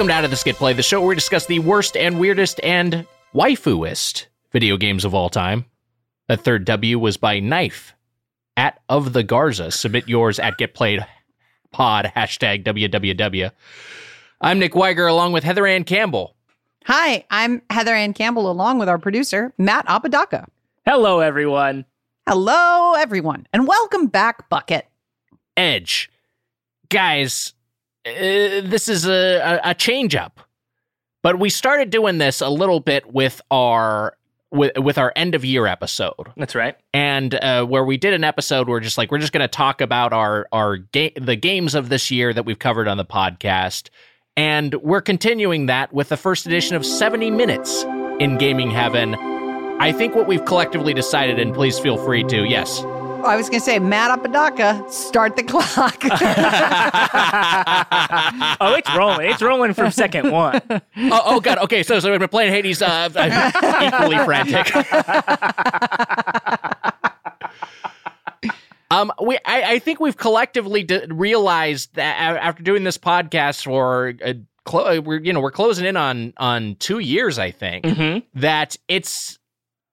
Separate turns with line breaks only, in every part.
Welcome to Out of the Skit Play, the show where we discuss the worst and weirdest and waifuest video games of all time. That third W was by Knife at of the Garza. Submit yours at Get Played Pod hashtag WWW. I'm Nick Wiger along with Heather Anne Campbell.
Hi, I'm Heather Anne Campbell along with our producer, Matt Apodaca.
Hello, everyone.
Hello, everyone, and welcome back, Bucket.
Edge. Guys, uh, this is a, a, change up. But we started doing this a little bit with our with with our end of year episode.
That's right.
and uh, where we did an episode where just like we're just going to talk about our our ga- the games of this year that we've covered on the podcast, and we're continuing that with the first edition of 70 minutes in gaming heaven. I think what we've collectively decided, and please feel free to yes,
I was going to say, Matt Apodaca, start the clock.
oh, it's rolling. It's rolling from second one.
oh, oh god, okay, so so we've been playing Hades, uh, I'm equally frantic. Um, we I, I think we've collectively d- realized that after doing this podcast for uh, clo- we're you know we're closing in on on two years I think
Mm-hmm.
that it's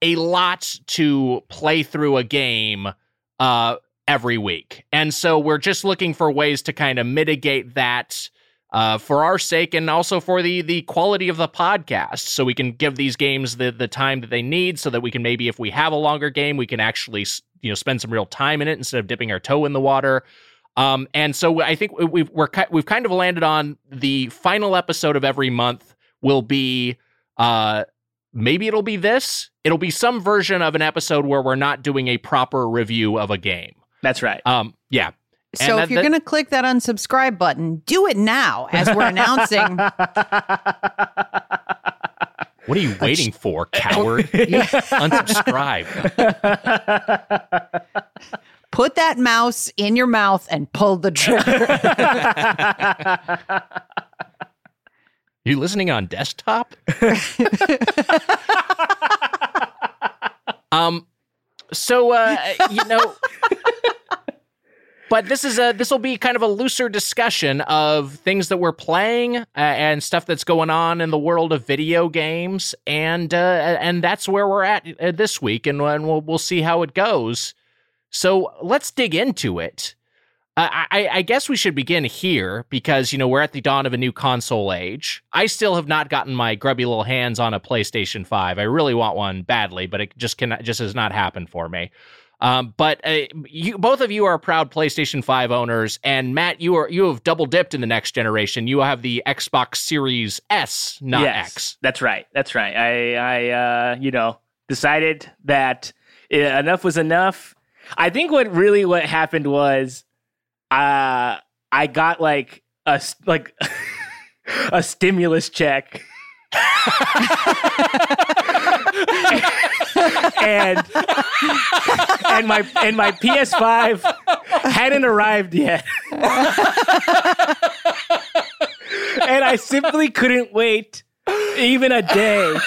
a lot to play through a game uh every week. And so we're just looking for ways to kind of mitigate that uh, for our sake and also for the the quality of the podcast. So we can give these games the the time that they need so that we can maybe if we have a longer game we can actually you know spend some real time in it instead of dipping our toe in the water. Um, and so I think we've we're we've kind of landed on the final episode of every month will be uh maybe it'll be this it'll be some version of an episode where we're not doing a proper review of a game
That's right.
um yeah And
so
that-
if you're
that-
going to click that unsubscribe button, do it now as we're announcing.
what are you waiting for coward unsubscribe
Put that mouse in your mouth and pull the trigger.
You listening on desktop? Um so uh you know but this is a this will be kind of a looser discussion of things that we're playing uh, and stuff that's going on in the world of video games and uh and that's where we're at uh, this week and, and we'll we'll see how it goes. So let's dig into it I, I, I guess we should begin here because you know we're at the dawn of a new console age. I still have not gotten my grubby little hands on a PlayStation Five. I really want one badly, but it just can just has not happened for me. Um, but uh, you both of you are proud PlayStation Five owners, and Matt, you are you have double dipped in the next generation. You have the Xbox Series S, not
yes,
X.
That's right. That's right. I, I, uh, you know, decided that uh, enough was enough. I think what really what happened was, uh, I got like a like a stimulus check. and and my and my PS5 hadn't arrived yet. and I simply couldn't wait even a day.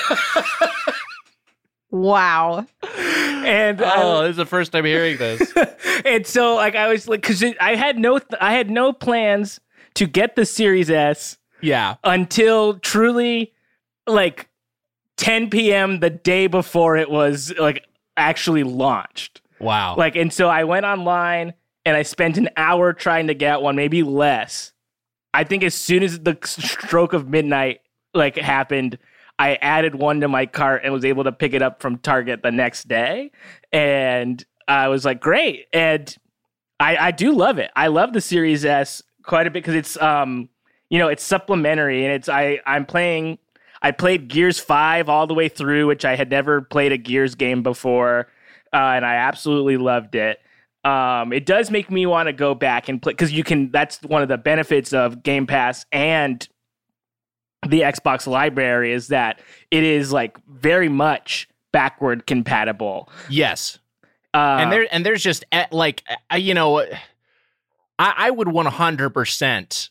wow.
And uh,
Oh, this is the first time hearing this.
and so like I was like cuz I had no I had no plans to get the Series S
yeah,
until truly like 10 p.m. the day before it was like actually launched.
wow.
Like, and so I went online and I spent an hour trying to get one, maybe less. I think as soon as the stroke of midnight like happened, I added one to my cart and was able to pick it up from Target the next day. And I was like, great. And I, I do love it. I love the Series S quite a bit because it's um, you know, it's supplementary and it's I I'm playing I played Gears 5 all the way through, which I had never played a Gears game before, uh, and I absolutely loved it. Um, it does make me want to go back and play because you can. That's one of the benefits of Game Pass and the Xbox library is that it is like very much backward compatible.
yes.
Uh,
and there and there's just eh, like you know I, I would 100%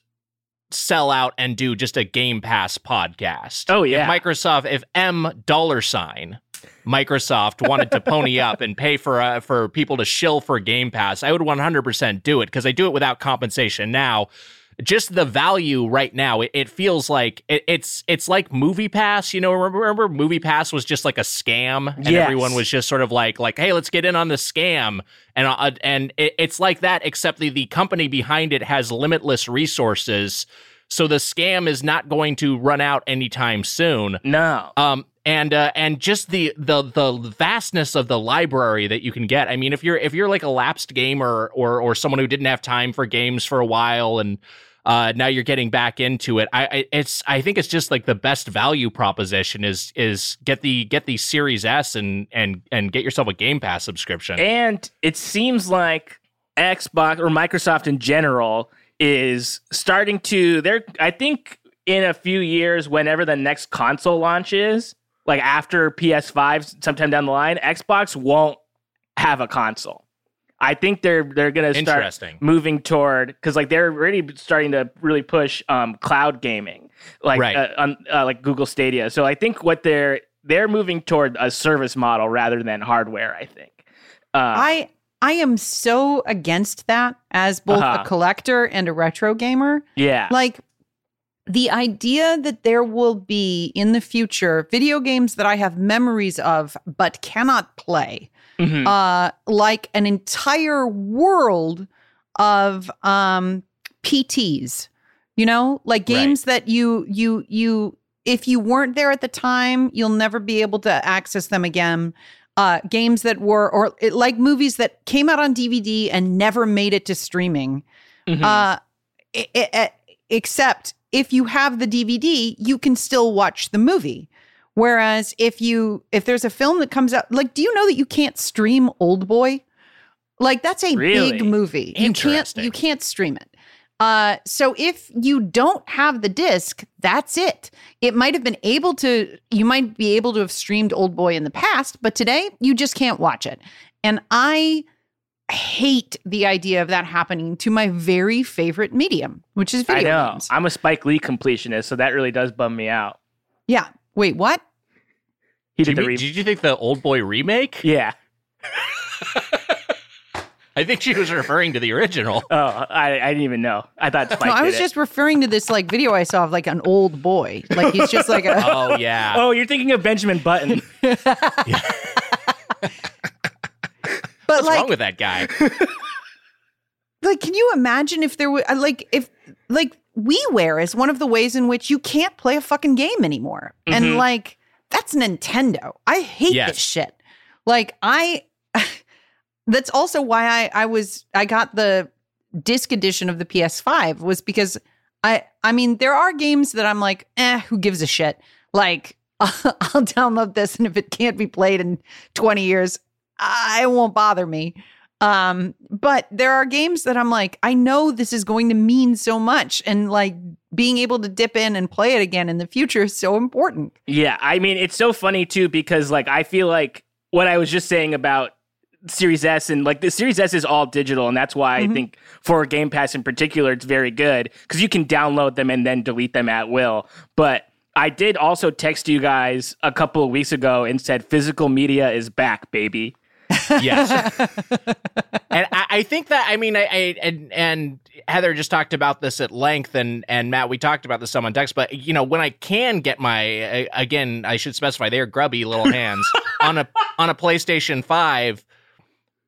sell out and do just a game pass podcast
Oh, yeah.
if microsoft if m dollar sign microsoft wanted to pony up and pay for uh, for people to shill for game pass i would 100% do it because i do it without compensation now just the value right now, it, it feels like it, it's it's like Movie Pass. You know, remember, Movie Pass was just like a scam, and
Yes.
everyone was just sort of like like, hey, let's get in on the scam, and uh, and it, it's like that, except the the company behind it has limitless resources, so the scam is not going to run out anytime soon.
No.
Um, and uh, and just the the the vastness of the library that you can get. I mean, if you're if you're like a lapsed gamer or or someone who didn't have time for games for a while and uh, now you're getting back into it. I, I it's I think it's just like the best value proposition is is get the get the Series S and and and get yourself a Game Pass subscription.
And it seems like Xbox or Microsoft in general is starting to they're I think in a few years whenever the next console launches, like after PS5 sometime down the line, Xbox won't have a console. I think they're they're going to start moving toward cuz like they're already starting to really push um cloud gaming like
Right.
uh, on uh, like Google Stadia. So I think what they're they're moving toward a service model rather than hardware, I think. Uh,
I I am so against that as both
Uh-huh.
a collector and a retro gamer.
yeah.
Like the idea that there will be in the future video games that I have memories of but cannot play,
Mhm.
uh, like an entire world of um, PTs. You know, like
Right.
games that you you you if you weren't there at the time, you'll never be able to access them again. Uh, games that were or it, like movies that came out on DVD and never made it to streaming.
Mhm.
Uh, i- i- i- except if you have the DVD, you can still watch the movie. Whereas if you if there's a film that comes out, like, do you know that you can't stream Oldboy? Like that's a
Really?
big movie. You can't you can't stream it. Uh, so if you don't have the disc, that's it. It might have been able to, you might be able to have streamed Oldboy in the past, but today you just can't watch it. And I hate the idea of that happening to my very favorite medium, which is
I
video
know.
games.
I'm a Spike Lee completionist, so that really does bum me out.
yeah. Wait, what?
He
Did
did the
you,
re-
did you think the Oldboy remake?
Yeah.
I think she was referring to the original.
Oh, I, I didn't even know. I thought Spike
no, I
did
was
it.
just referring to this like video I saw of like an old boy. Like he's just like a
Oh yeah.
Oh, you're thinking of Benjamin Button.
but
What's
like
wrong with that guy?
like can you imagine if there were uh, like if like WiiWare is one of the ways in which you can't play a fucking game anymore. And
Mhm.
like that's Nintendo. I hate
Yes.
this shit. Like I that's also why I I was I got the disc edition of the PS5 was because I I mean there are games that I'm like, "Eh, who gives a shit?" Like I'll download this and if it can't be played in 20 years, I it won't bother me. Um, but there are games that I'm like, I know this is going to mean so much, and like being able to dip in and play it again in the future is so important.
yeah, I mean, it's so funny too because like I feel like what I was just saying about Series S and like the Series S is all digital, and that's why
Mhm.
I think for Game Pass in particular, it's very good because you can download them and then delete them at will. But I did also text you guys a couple of weeks ago and said physical media is back, baby.
Yes. and I, I think that I mean I, I and and Heather just talked about this at length and and Matt we talked about this some on text but you know when I can get my again I should specify they are grubby little hands on a on a PlayStation 5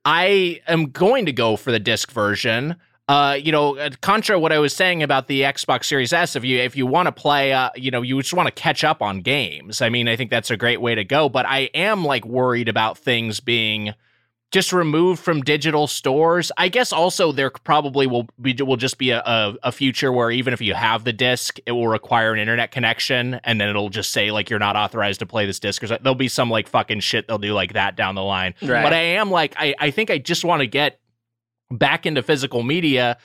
I am going to go for the disc version uh, you know, uh, contra what I was saying about the Xbox Series S, if you if you want to play, uh, you know, you just want to catch up on games. I mean, I think that's a great way to go. But I am like worried about things being just removed from digital stores. I guess also there probably will be will just be a, a, a future where even if you have the disc, it will require an internet connection, and then it'll just say like you're not authorized to play this disc. Or there'll be some like fucking shit they'll do like that down the line.
Right.
But I am like I I think I just want to get back into physical media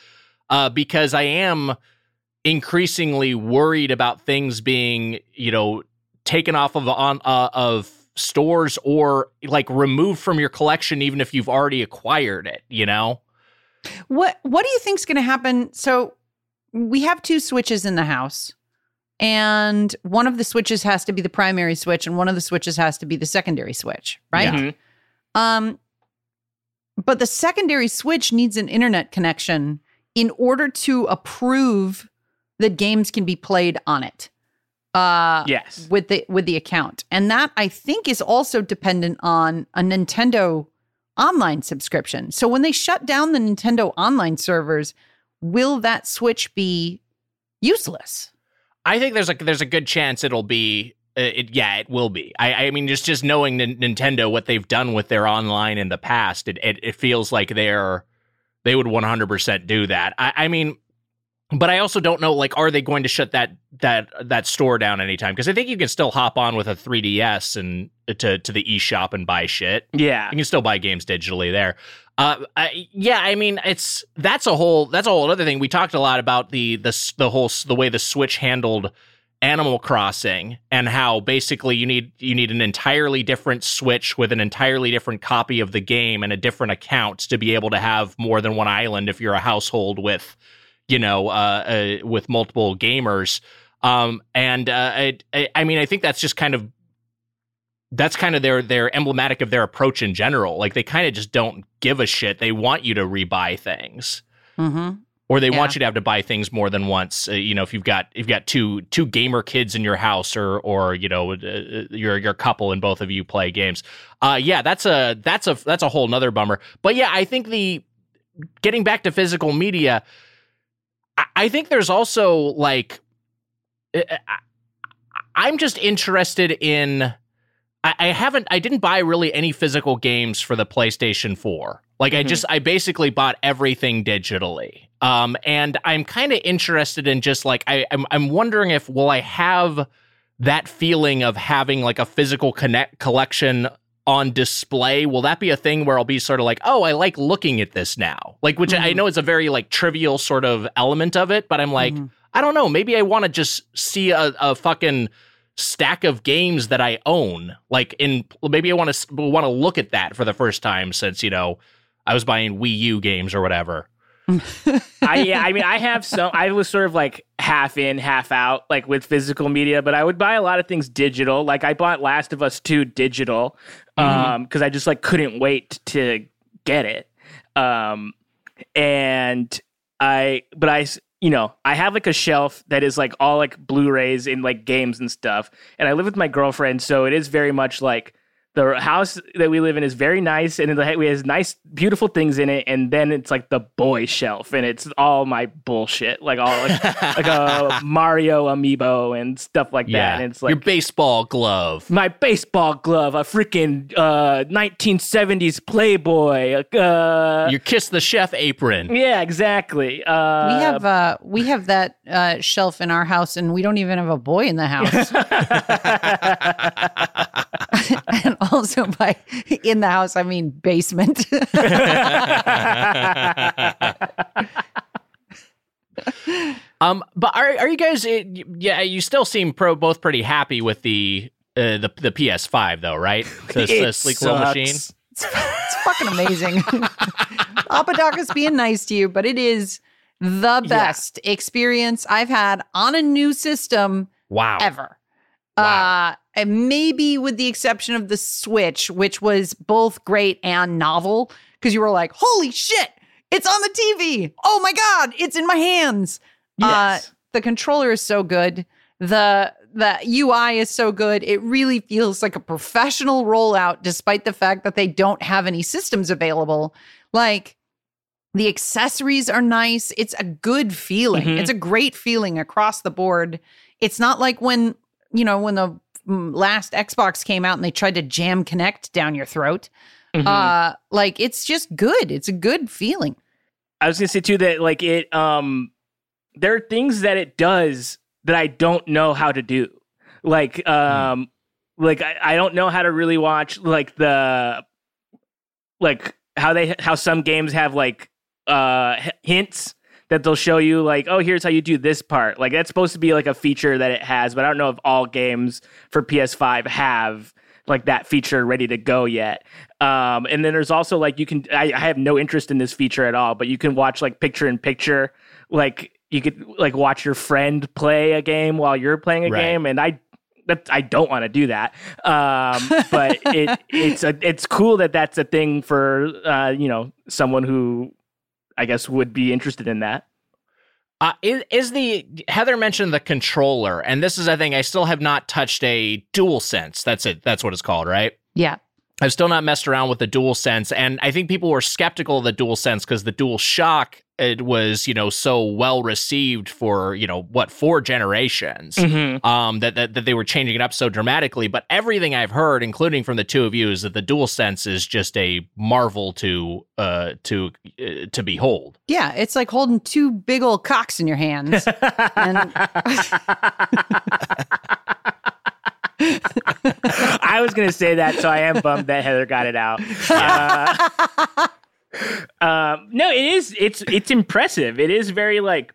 uh, because I am increasingly worried about things being you know taken off of on uh, of stores or like removed from your collection even if you've already acquired it you know
What What do you think's going to happen? So we have two switches in the house, and one of the switches has to be the primary switch, and one of the switches has to be the secondary switch, right?
Yeah.
Mhm.
Um, but the secondary switch needs an internet connection in order to approve that games can be played on it. Uh,
Yes.
with the with the account, and that I think is also dependent on a Nintendo online subscription. So when they shut down the Nintendo online servers, will that Switch be useless?
I think there's a there's a good chance it'll be. Uh, it, yeah, it will be. I, I mean, just just knowing N- Nintendo what they've done with their online in the past, it it, it feels like they're they would 100% do that. I, I mean, but I also don't know. Like, are they going to shut that that that store down anytime? Because I think you can still hop on with a 3DS and uh, to to the eShop and buy shit.
Yeah.
You can still buy games digitally there. Uh, I, yeah, I mean, it's that's a whole that's a whole other thing. We talked a lot about the the the whole the way the Switch handled Animal Crossing and how basically you need you need an entirely different Switch with an entirely different copy of the game and a different account to be able to have more than one island if you're a household with you know uh, uh with multiple gamers. Um, and uh, I, I I mean, I think that's just kind of that's kind of their their emblematic of their approach in general. Like they kind of just don't give a shit. They want you to rebuy things,
Mm-hmm.
or they
Yeah.
want you to have to buy things more than once. Uh, you know, if you've got if you've got two two gamer kids in your house, or or you know, uh, your your couple and both of you play games. Uh, yeah, that's a that's a that's a whole nother bummer. But yeah, I think the getting back to physical media, I, I think there's also like, I, I- I'm just interested in. I, I haven't. I didn't buy really any physical games for the PlayStation 4. Like I
Mhm.
just, I basically bought everything digitally. Um, and I'm kind of interested in just like I, I'm, I'm wondering if will I have that feeling of having like a physical connect collection on display will that be a thing where i'll be sort of like oh i like looking at this now like which i
Mhm.
know is a very like trivial sort of element of it but i'm like
Mhm.
i don't know maybe i want to just see a, a fucking stack of games that i own like in maybe i want to want to look at that for the first time since you know i was buying wii u games or whatever
I yeah, I mean, I have some. I was sort of like half in, half out, like with physical media. But I would buy a lot of things digital. Like I bought Last of Us Two digital um because I just like couldn't wait to get it. Um, and I, but I, you know, I have like a shelf that is like all like Blu-rays and like games and stuff. And I live with my girlfriend, so it is very much like the house that we live in is very nice and it has nice beautiful things in it and then it's like the boy shelf and it's all my bullshit like all like, like a mario amiibo and stuff like that and it's like
your baseball glove.
My baseball glove a freaking uh 1970s playboy uh
your kiss the chef apron.
Yeah exactly uh
we have uh we have that uh shelf in our house and we don't even have a boy in the house and also by in the house i mean basement
Um, but are are you guys? uh, Yeah, you still seem pro both pretty happy with the uh, the the PS5 though, right? The, the
It
sleek little machine.
sucks.
it's fucking amazing apodaca's being nice to you but it is the best experience i've had on a new system
Wow.
ever.
Wow.
Uh, and maybe with the exception of the Switch, which was both great and novel, because you were like, "Holy shit, it's on the TV! Oh my god, it's in my hands!"
yes.
Uh, the controller is so good. the The UI is so good. It really feels like a professional rollout, despite the fact that they don't have any systems available. Like the accessories are nice. It's a good feeling.
Mhm.
It's a great feeling across the board. It's not like when, you know, when the mm, last Xbox came out and they tried to jam Kinect down your throat.
Mhm.
Uh like it's just good. It's a good feeling.
I was gonna say too that like it um there are things that it does that I don't know how to do. Like um like I, I don't know how to really watch like the like how they how some games have like uh h- hints that they'll show you like oh here's how you do this part. Like that's supposed to be like a feature that it has, but I don't know if all games for PS5 have like that feature ready to go yet. Um, and then there's also like you can I, I have no interest in this feature at all, but you can watch like picture in picture, like you could like watch your friend play a game while you're playing a
Right.
game, and I that I don't want to do that. Um, but it it's a it's cool that that's a thing for uh, you know someone who I guess would be interested in that.
Uh, is, is the Heather mentioned the controller, and this is a thing I still have not touched a DualSense. That's it. That's what it's called, right?
Yeah.
I've still not messed around with the DualSense, and I think people were skeptical of the DualSense because the DualShock it was you know so well received for you know what four generations
Mm-hmm.
um that, that that they were changing it up so dramatically but everything i've heard including from the two of you is that the dual sense is just a marvel to uh to uh, to behold
Yeah. It's like holding two big old cocks in your hands. And-
I was going to say that, so I am bummed that Heather got it out. Uh, um, no, it is. It's it's impressive. It is very like,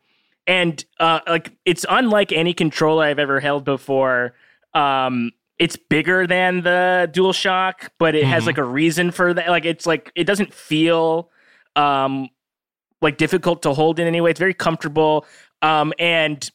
and uh, like it's unlike any controller I've ever held before. Um, it's bigger than the DualShock, but it has
Mhm.
like a reason for that. Like it's like it doesn't feel um like difficult to hold in any way. It's very comfortable. Um, and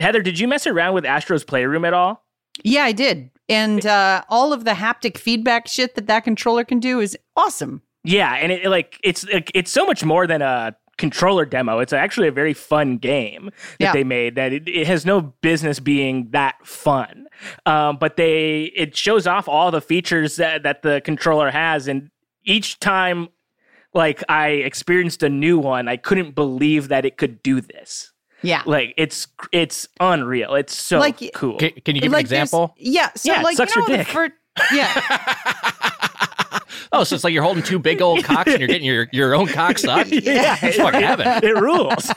Heather, did you mess around with Astro's Playroom at all?
Yeah, I did. And uh, all of the haptic feedback shit that that controller can do is awesome.
Yeah, and it like it's like, it's so much more than a controller demo. It's actually a very fun game that
Yeah.
they made. That it, it has no business being that fun, um, but they it shows off all the features that, that the controller has, and each time, like I experienced a new one, I couldn't believe that it could do this.
Yeah.
Like it's it's unreal. It's so
Like,
cool.
can, can you give
Like
an example
Yeah. So
Yeah,
like
sucks
you
your
know,
dick.
the fir- yeah.
oh so it's like you're holding two big old cocks and you're getting your your own cock sucked
yeah,
It's fucking heaven.
it rules.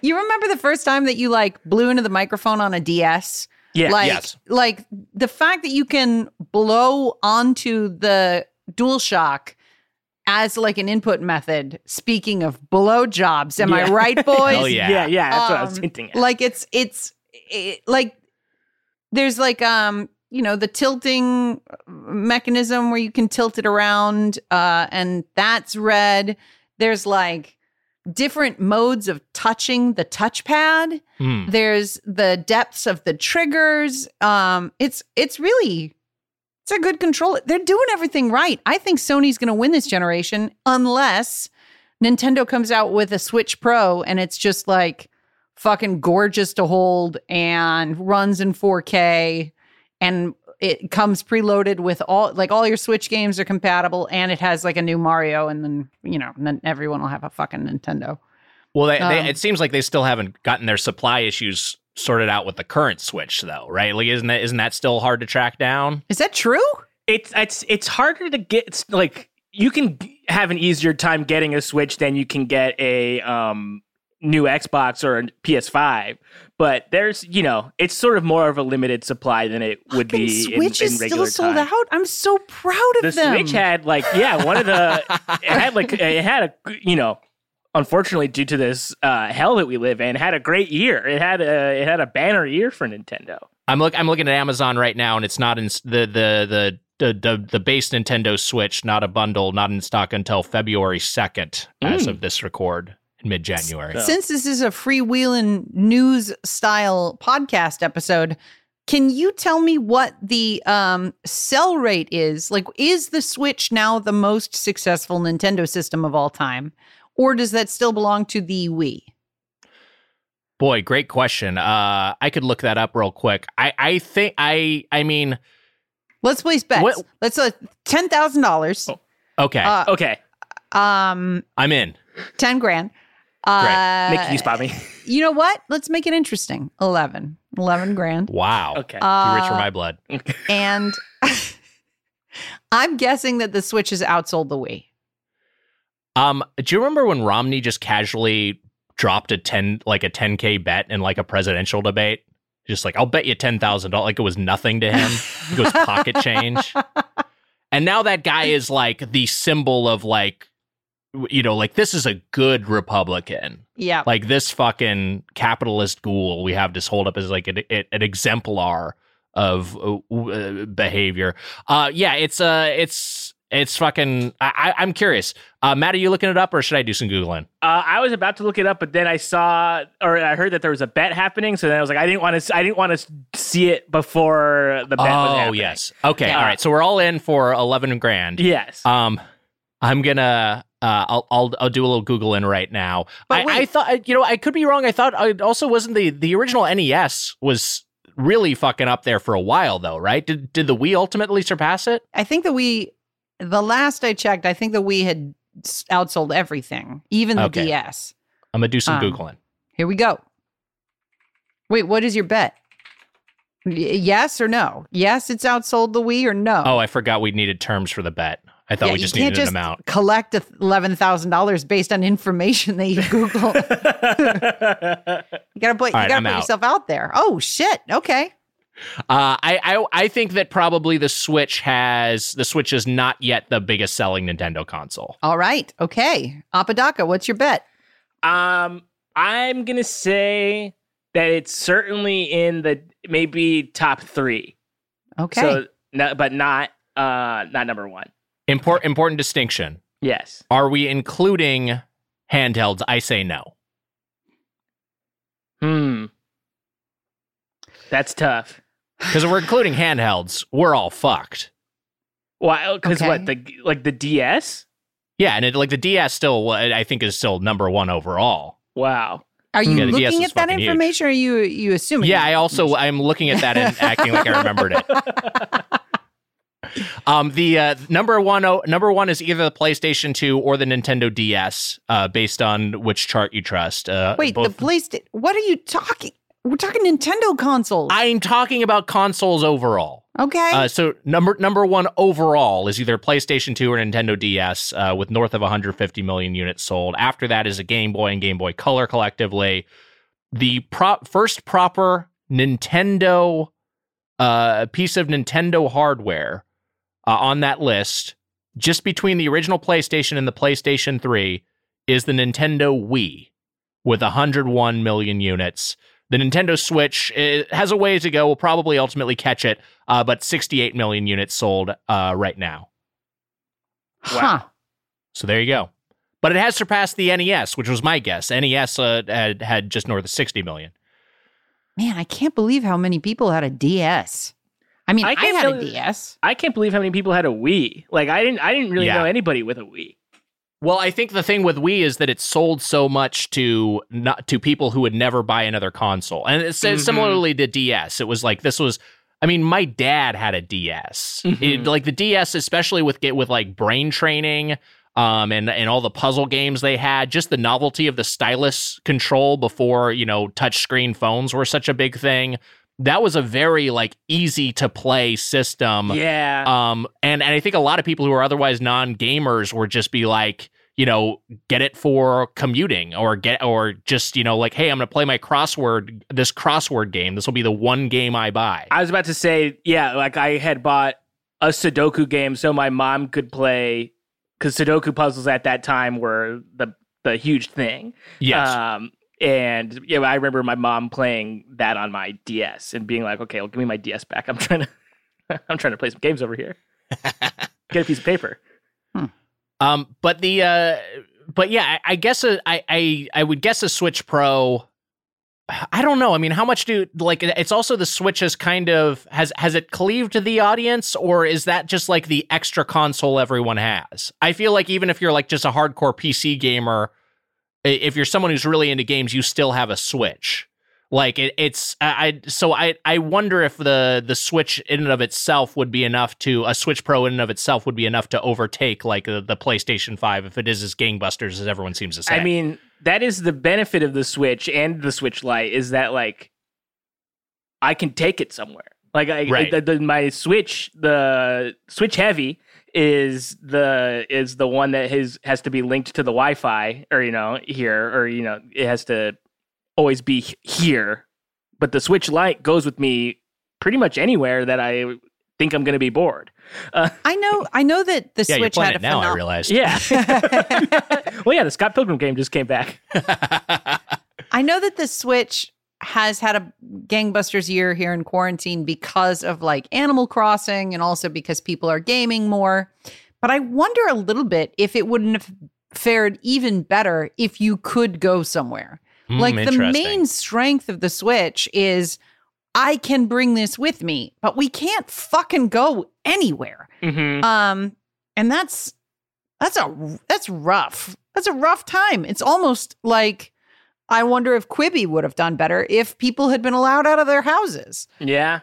You remember the first time that you like blew into the microphone on a DS?
Yeah,
like,
yes.
like the fact that you can blow onto the DualShock as like an input method. Speaking of blow jobs, am I right, boys?
Hell yeah.
yeah, yeah. That's what I was
Um,
hinting at.
Like it's it's it, like there's like um you know the tilting mechanism where you can tilt it around uh and that's red. There's like different modes of touching the touchpad.
Hmm.
There's the depths of the triggers. Um, it's it's really it's a good control. They're doing everything right. I think Sony's going to win this generation unless Nintendo comes out with a Switch Pro and it's just like fucking gorgeous to hold and runs in 4K and it comes preloaded with all like all your Switch games are compatible and it has like a new Mario and then you know then everyone will have a fucking Nintendo.
Well, they,
Um,
they, it seems like they still haven't gotten their supply issues sorted out with the current Switch, though, right? Like, isn't that isn't that still hard to track down?
Is that true?
it's it's it's harder to get it's like you can have an easier time getting a switch than you can get a um new Xbox or a PS5 but there's you know it's sort of more of a limited supply than it would
Fucking
be in,
Switch
in
is
regular
still sold
time.
out. I'm so proud of
the
them.
The Switch had like yeah one of the it had like it had a you know unfortunately due to this uh hell that we live in had a great year it had a it had a banner year for Nintendo
I'm look I'm looking at Amazon right now, and it's not in the the the. The, the the base Nintendo Switch, not a bundle, not in stock until February second, as
Mm.
of this record in mid January.
So-
Since this is a freewheeling news style podcast episode, can you tell me what the um, sell rate is? Like, is the Switch now the most successful Nintendo system of all time? Or does that still belong to the Wii?
Boy, great question. Uh, I could look that up real quick. I I think I I mean,
Let's place bets.
What-
Let's uh, ten thousand dollars.
Oh.
okay,
Uh,
okay
um,
I'm in.
ten grand. Uh,
Nick you spot me
You know what? Let's make it interesting. 11. 11 grand.
Wow,
okay
too rich for
Uh,
my blood.
And I'm guessing that the Switch has outsold the Wii.
Um, do you remember when Romney just casually dropped a ten like a 10k bet in like a presidential debate? Just like I'll bet you ten thousand dollars, like it was nothing to him. it was pocket change. And now that guy is like the symbol of like, you know, like this is a good Republican.
Yeah.
Like this fucking capitalist ghoul we have to hold up as like an, an exemplar of uh, uh, behavior. Uh, yeah, it's uh, it's it's fucking. I, I, I'm curious. Uh, Matt, are you looking it up, or should I do some googling?
Uh, I was about to look it up, but then I saw or I heard that there was a bet happening. So then I was like, I didn't want to. I didn't want to see it before the bet was happening.
oh
happening.
yes. Okay.
Yeah.
All right. So we're all in for eleven grand.
yes.
Um, I'm gonna Uh, I'll, I'll I'll do a little googling right now.
But
I,
wait.
I thought you know I could be wrong. I thought it also wasn't the the original NES was really fucking up there for a while though, right? Did did the Wii ultimately surpass it?
I think that we, the last I checked, I think that we had outsold everything, even the
Okay.
DS.
I'm gonna do some
Um,
googling.
Here we go. Wait, what is your bet? Yes or no? Yes, it's outsold the Wii or no?
Oh, I forgot we needed terms for the bet. I thought
Yeah,
we just needed
just
an amount.
collect eleven thousand dollars based on information that you Google. you gotta put
All
you gotta
I'm
put
out.
yourself out there. Oh shit. Okay.
Uh, I, I I think that probably the Switch has the Switch is not yet the biggest selling Nintendo console.
All right. Okay. Apodaca, what's your bet?
Um, I'm gonna say that it's certainly in the maybe top three.
Okay.
So, no, but not uh not number one.
Import, important distinction.
Yes.
Are we including handhelds? I say no.
Hmm. That's tough.
Because we're including handhelds, we're all fucked.
Why? Because
Okay.
what? The like the DS?
Yeah, and it, like the DS still, uh, I think, is still number one overall.
Wow.
Are you
Yeah,
looking at that
fucking huge.
information or are you you assuming?
Yeah, I also? I'm looking at that and acting like I remembered it. Um, the uh, number one oh, number one is either the PlayStation 2 or the Nintendo DS, uh, based on which chart you trust. Uh,
Wait,
both-
the PlayStation what are you talking? We're talking Nintendo consoles.
I'm talking about consoles overall.
okay.
Uh, so number number one overall is either PlayStation 2 or Nintendo DS, uh, with north of 150 million units sold. After that is a Game Boy and Game Boy Color collectively. The pro- first proper Nintendo uh, piece of Nintendo hardware uh, on that list, just between the original PlayStation and the PlayStation 3, is the Nintendo Wii with 101 million units. The Nintendo Switch it has a ways to go. We'll probably ultimately catch it, uh, but 68 million units sold uh, right now.
huh.
So there you go. But it has surpassed the NES, which was my guess. NES uh, had, had just north of 60 million.
Man, I can't believe how many people had a DS. I mean,
I
I,
can't
had a DS.
I can't believe how many people had a Wii. Like I didn't. I didn't really
Yeah.
know anybody with a Wii.
Well, I think the thing with Wii is that it sold so much to not to people who would never buy another console, and it's
Mhm.
similarly to DS. It was like this was. I mean, my dad had a DS.
Mhm.
It- like the DS, especially with get with like brain training, um, and and all the puzzle games they had. Just the novelty of the stylus control before you know touchscreen phones were such a big thing. That was a very like easy to play system.
Yeah.
Um, and and I think a lot of people who are otherwise non gamers would just be like, you know, get it for commuting or get or just you know like, hey, I'm gonna play my crossword this crossword game. This will be the one game I buy.
I was about to say, yeah, like I had bought a Sudoku game so my mom could play because Sudoku puzzles at that time were the the huge thing.
yes.
Um, and yeah, I remember my mom playing that on my DS and being like, "Okay, well, give me my DS back. I'm trying to, I'm trying to play some games over here. Get a piece of paper."
Um, but the uh, but yeah, I, I guess a, I I I would guess a Switch Pro. I don't know. I mean, how much do like? It's also the Switch has kind of has has it cleaved the audience, or is that just like the extra console everyone has? I feel like even if you're like just a hardcore PC gamer, i- if you're someone who's really into games, you still have a Switch. Like it, it's I, I so I I wonder if the the Switch in and of itself would be enough to a Switch Pro in and of itself would be enough to overtake like the, the PlayStation Five if it is as gangbusters as everyone seems to say.
I mean, that is the benefit of the Switch and the Switch Lite is that like I can take it somewhere. Like I,
Right.
the, the, my Switch, the Switch Heavy is the is the one that has has to be linked to the Wi-Fi or you know here or you know it has to always be here. But the Switch Lite goes with me pretty much anywhere that I think I'm going to be bored. Uh,
I know. I know that the
yeah, you're
Switch had a
now. I
phenom-
realized.
yeah. well, yeah, the Scott Pilgrim game just came back.
I know that the Switch has had a gangbusters year here in quarantine because of like Animal Crossing and also because people are gaming more. But I wonder a little bit if it wouldn't have fared even better if you could go somewhere.
Hmm,
like the main strength of the Switch is I can bring this with me, but we can't fucking go anywhere.
Mm-hmm.
Um, and that's That's a that's rough. That's a rough time. It's almost like I wonder if Quibi would have done better if people had been allowed out of their houses.
Yeah.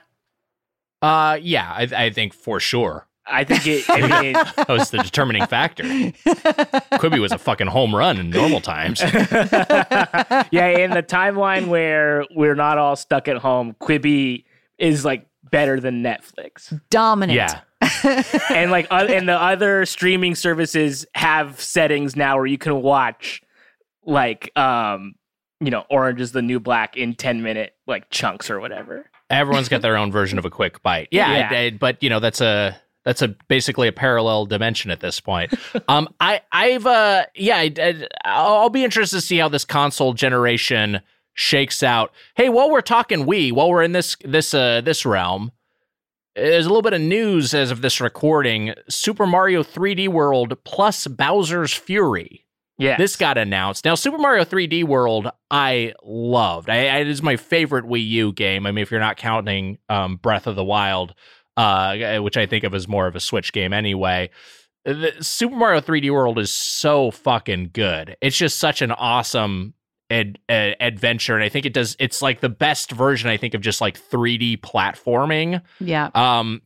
Uh, yeah, I, I think for sure
I think it, I mean,
that was the determining factor. Quibi was a fucking home run in normal times.
yeah, in the timeline where we're not all stuck at home, Quibi is like better than Netflix.
Dominant.
Yeah.
and like uh, and the other streaming services have settings now where you can watch like um you know Orange is the New Black in 10 minute like chunks or whatever.
Everyone's got their own version of a quick bite. Yeah,
Yeah.
I- I- but you know that's a that's a basically a parallel dimension at this point. um, I I've uh yeah I, I, I'll I'll be interested to see how this console generation shakes out. Hey, while we're talking we, while we're in this this uh this realm, there's a little bit of news as of this recording. Super Mario 3D World plus Bowser's Fury.
Yeah.
This got announced. Now, Super Mario 3D World, I loved. I, I, it is my favorite Wii U game. I mean, if you're not counting um, Breath of the Wild, uh, which I think of as more of a Switch game anyway. The, Super Mario 3D World is so fucking good. It's just such an awesome ad, uh, adventure, and I think it does. It's like the best version. I think of just like 3D platforming.
Yeah.
Um,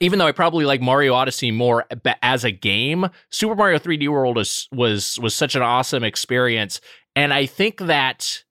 even though I probably like Mario Odyssey more eh, as a game, Super Mario 3D World is, was was such an awesome experience, and I think that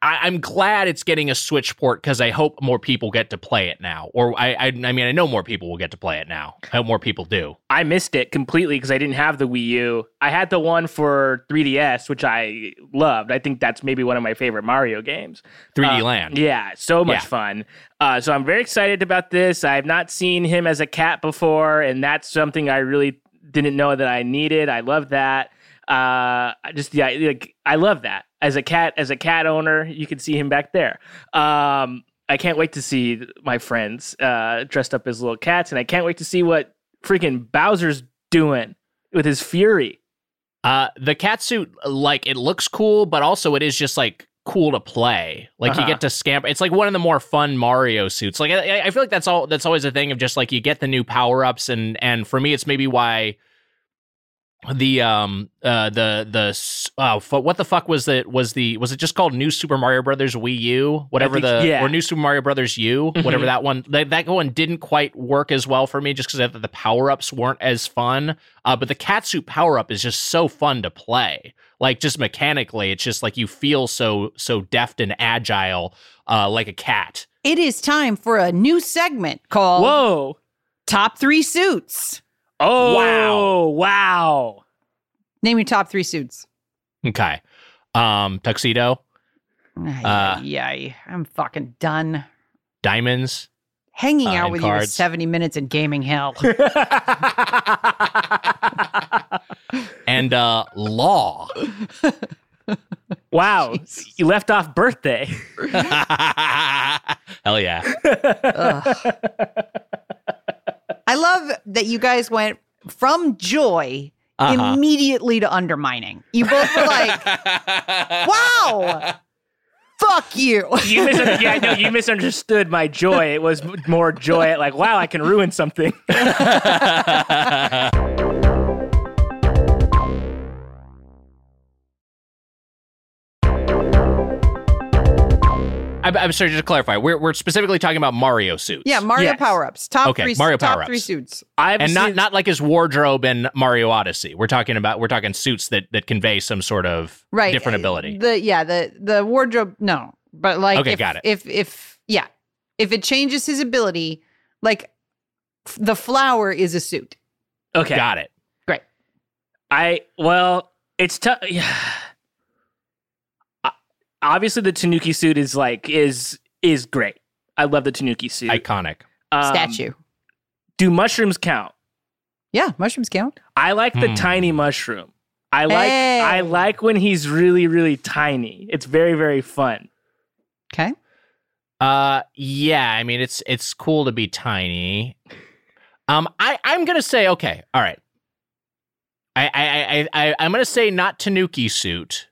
I, I'm glad it's getting a Switch port because I hope more people get to play it now. Or I, I, I mean, I know more people will get to play it now. I hope more people do.
I missed it completely because I didn't have the Wii U. I had the one for 3DS, which I loved. I think that's maybe one of my favorite Mario games.
3D
Uh,
Land.
Yeah, so much
Yeah.
fun. Uh, so I'm very excited about this. I have not seen him as a cat before, and that's something I really didn't know that I needed. I love that. Uh, I just yeah, like I love that as a cat as a cat owner. You can see him back there. Um, I can't wait to see my friends uh, dressed up as little cats, and I can't wait to see what freaking Bowser's doing with his fury.
Uh, the cat suit, like, it looks cool, but also it is just like cool to play. Like you
Uh-huh.
get to scamp. It's like one of the more fun Mario suits. Like I, I feel like that's all. That's always a thing of just like you get the new power ups, and and for me, it's maybe why the um uh the the s- oh what the fuck was the was the was it just called New Super Mario Brothers Wii U whatever
think-
the
yeah.
or New Super Mario Brothers U whatever
Mhm.
that one that, that one didn't quite work as well for me just because the power ups weren't as fun uh but the catsuit power up is just so fun to play like just mechanically it's just like you feel so so deft and agile uh like a cat
It is time for a new segment called
Whoa!
Top Three Suits.
Oh
Wow.
Wow!
Name your top three suits.
okay um tuxedo Uh,
yeah, yeah, I'm fucking done.
diamonds
Hanging
Uh,
out
and
with you is 70 minutes in gaming hell.
and uh law
wow!
Jesus.
You left off birthday.
hell yeah
Ugh. I love that you guys went from joy
Uh-huh.
immediately to undermining. You both were like, wow, fuck you.
You misunderstood. yeah, no, you misunderstood my joy. It was more joy at like, wow, I can ruin something.
I'm, I'm sorry, just to clarify, we're, we're specifically talking about Mario suits.
Yeah, Mario
Yes.
power ups. Top
Okay,
three
Mario
top
power-ups.
three suits.
I've
and not
seen-
not like his wardrobe in Mario Odyssey. We're talking about we're talking suits that that convey some sort of
Right.
different ability.
The yeah, the the wardrobe, no. But like
Okay,
if,
got it.
if if yeah, if it changes his ability, like f- the flower is a suit.
okay.
Got it. Great.
I well, it's tough. Yeah. Obviously, the Tanuki suit is like is is great. I love the Tanuki suit.
Iconic.
Um,
Statue.
Do mushrooms count?
Yeah, mushrooms count.
I like the
Hmm.
tiny mushroom. I like
Hey.
I like when he's really really tiny. It's very very fun.
Okay.
Uh, yeah. I mean, it's it's cool to be tiny. Um, I I'm gonna say okay. All right. I I I, I I'm gonna say not Tanuki suit.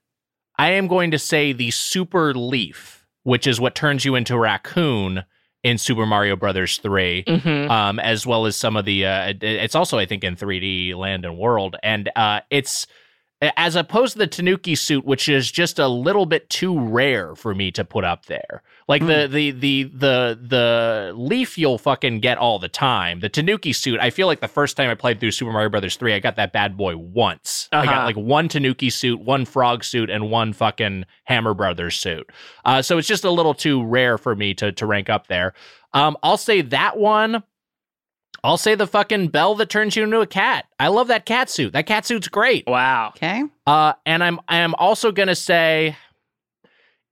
I am going to say the super leaf, which is what turns you into a raccoon in Super Mario Brothers 3.
Mhm.
Um, as well as some of the, uh, it's also I think in 3D Land and World, and uh, it's as opposed to the Tanuki suit, which is just a little bit too rare for me to put up there. Like the the the the the leaf you'll fucking get all the time. The Tanuki suit, I feel like the first time I played through Super Mario Brothers 3, I got that bad boy once. I got
Uh-huh.
like one Tanuki suit, one frog suit, and one fucking Hammer Brothers suit. Uh, so it's just a little too rare for me to to rank up there. Um, I'll say that one. I'll say the fucking bell that turns you into a cat. I love that cat suit. That cat suit's great.
Wow.
Okay.
Uh, and I'm I am also gonna say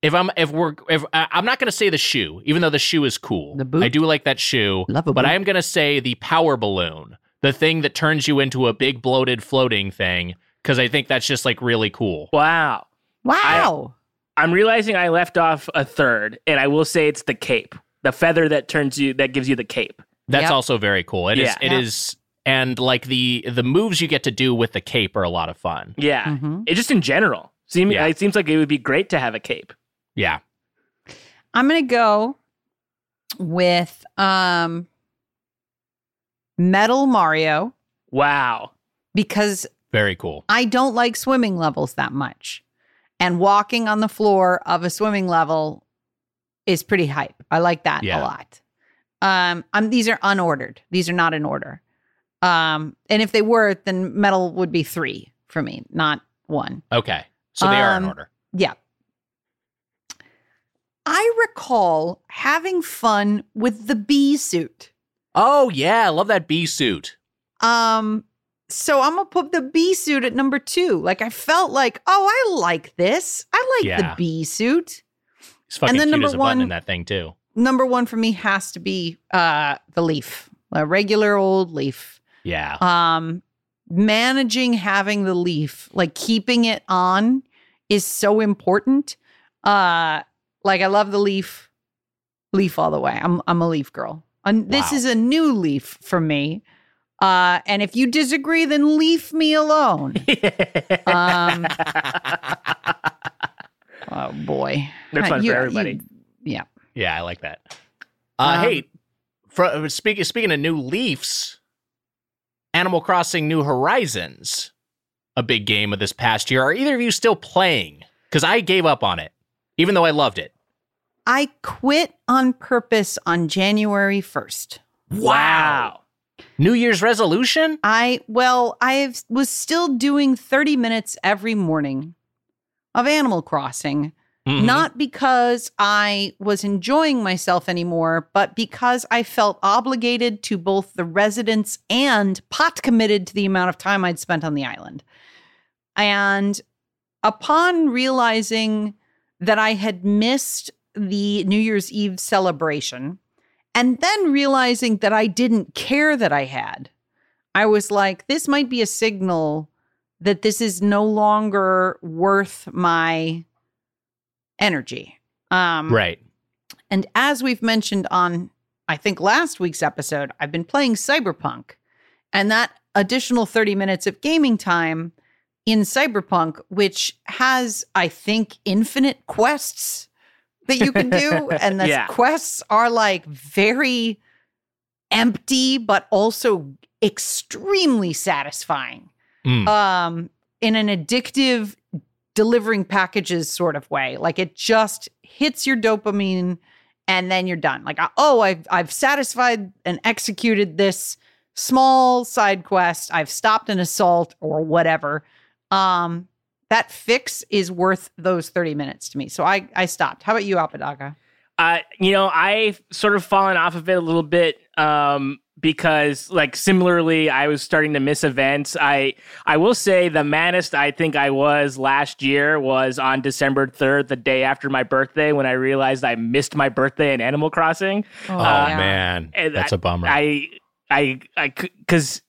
if I'm if we're if I- I'm not gonna say the shoe, even though the shoe is cool.
The boot?
I do like that shoe,
Love a
but
boot.
I am gonna say the power balloon, the thing that turns you into a big bloated floating thing, because I think that's just like really cool.
Wow.
Wow.
I'm realizing I left off a third, and I will say it's the cape, the feather that turns you, that gives you the cape.
That's
Yep.
also very cool. It is.
Yeah.
It is, and like the the moves you get to do with the cape are a lot of fun.
Yeah.
Mhm.
It just in general. Seem,
Yeah.
It seems like it would be great to have a cape.
Yeah.
I'm gonna go with um Metal Mario
Wow.
because
Very cool.
I don't like swimming levels that much. And walking on the floor of a swimming level is pretty hype. I like that
Yeah.
a lot. Um, I'm, these are unordered. These are not in order. Um, and if they were, then metal would be three for me, not one.
Okay. So they are in
Um,
order.
Yeah. I recall having fun with the bee suit.
Oh yeah, I love that bee suit.
Um, so I'm gonna put the bee suit at number two. Like I felt like, oh, I like this. I like
Yeah.
the bee suit.
It's fucking
then
cute
number
as a button in
one-
that thing too.
Number one for me has to be uh the leaf, a regular old leaf.
Yeah.
Um, managing having the leaf, like keeping it on, is so important. Uh, like I love the leaf, leaf all the way. I'm I'm a leaf girl. And this
Wow.
is a new leaf for me. Uh, and if you disagree, then leave me alone. Um, oh boy,
They're fun
You-
for
you-
everybody.
yeah.
Yeah, I like that. Uh,
Um,
hey, fr- speaking speaking of new leafs, Animal Crossing New Horizons, a big game of this past year. Are either of you still playing? Because I gave up on it, even though I loved it.
I quit on purpose on January 1st.
wow.
New Year's resolution?
I, well, I was still doing 30 minutes every morning of Animal Crossing,
Mhm.
not because I was enjoying myself anymore, but because I felt obligated to both the residents and pot committed to the amount of time I'd spent on the island. And upon realizing that I had missed the New Year's Eve celebration, and then realizing that I didn't care that I had, I was like, this might be a signal that this is no longer worth my energy. Um,
right.
and as we've mentioned on, I think, last week's episode, I've been playing Cyberpunk. And that additional 30 minutes of gaming time in Cyberpunk, which has, I think, infinite quests that you can do. and the
Yeah.
quests are like very empty, but also extremely satisfying
Mm.
um in an addictive delivering packages sort of way. Like it just hits your dopamine and then you're done. Like oh i've i've satisfied and executed this small side quest. I've stopped an assault or whatever. Um that fix is worth those 30 minutes to me. So i i stopped. How about you Apodaca?
Uh, you know, I've sort of fallen off of it a little bit. Um, because, like, similarly, I was starting to miss events. I I will say the maddest I think I was last year was on December third, the day after my birthday, when I realized I missed my birthday in Animal Crossing.
oh
yeah.
man,
And
that's a bummer.
I I I because.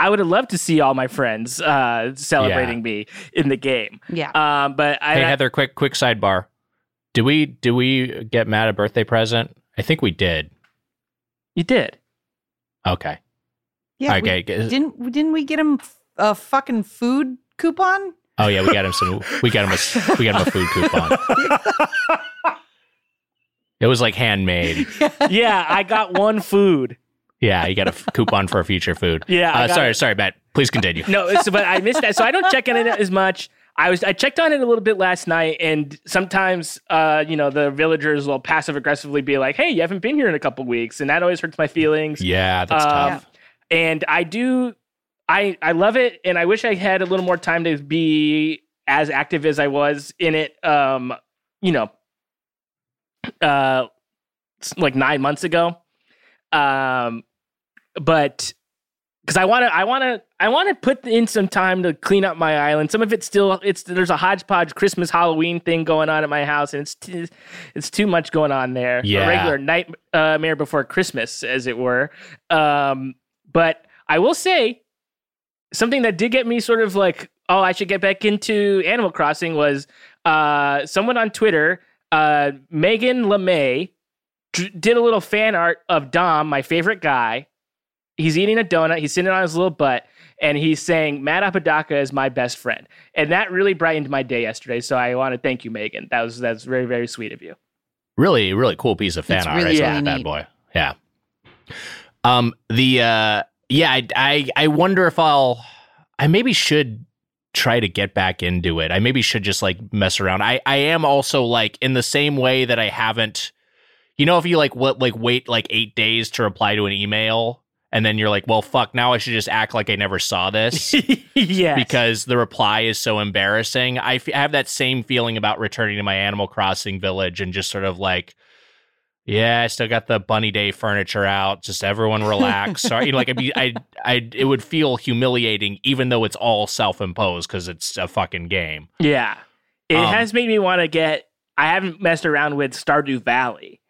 I would have loved to see all my friends uh, celebrating me in the game,
yeah
um, but I,
hey Heather, quick quick sidebar. Do we do we get Matt a birthday present? I think we did.
you did.
Okay.
yeah we-
okay.
didn't didn't we get him a fucking food coupon
oh yeah, we got him some. We got him a we got him a food coupon. It was like handmade.
yeah, I got one food.
yeah, you got a f- coupon for a future food.
Yeah,
Uh, sorry,
it.
sorry, Matt. Please continue.
No, it's, but I missed that, so I don't check in it as much. I was I checked on it a little bit last night, and sometimes, uh, you know, the villagers will passive aggressively be like, "Hey, you haven't been here in a couple weeks," and that always hurts my feelings.
Yeah, that's
Um,
tough.
And I do, I I love it, and I wish I had a little more time to be as active as I was in it. Um, you know, uh, like nine months ago. Um, but because I want to, I want to, I want to put in some time to clean up my island. Some of it's still, it's there's a hodgepodge Christmas Halloween thing going on at my house, and it's t- it's too much going on there.
Yeah.
a regular nightmare before Christmas, as it were. Um, but I will say something that did get me sort of like, oh, I should get back into Animal Crossing was uh, someone on Twitter, uh, Megan LeMay, d- did a little fan art of Dom, my favorite guy. He's eating a donut. He's sitting on his little butt, and he's saying, "Matt Apodaca is my best friend," and that really brightened my day yesterday. So I want to thank you, Megan. That was that's very very sweet of you.
Really, really cool piece of fan
It's
art.
really,
I saw
really
that bad boy. Yeah. Um. The uh. Yeah. I, I. I wonder if I'll. I maybe should try to get back into it. I maybe should just like mess around. I. I am also like in the same way that I haven't. You know, if you like what like wait like eight days to reply to an email, and then you're like, well, fuck. Now I should just act like I never saw this.
yeah,
because the reply is so embarrassing. I, f- I have that same feeling about returning to my Animal Crossing village and just sort of like, yeah, I still got the bunny day furniture out. Just everyone relax. Sorry, you know, like I'd be, I, I, it would feel humiliating, even though it's all self imposed because it's a fucking game.
Yeah. It
Um,
has made me want to get I haven't messed around with Stardew Valley.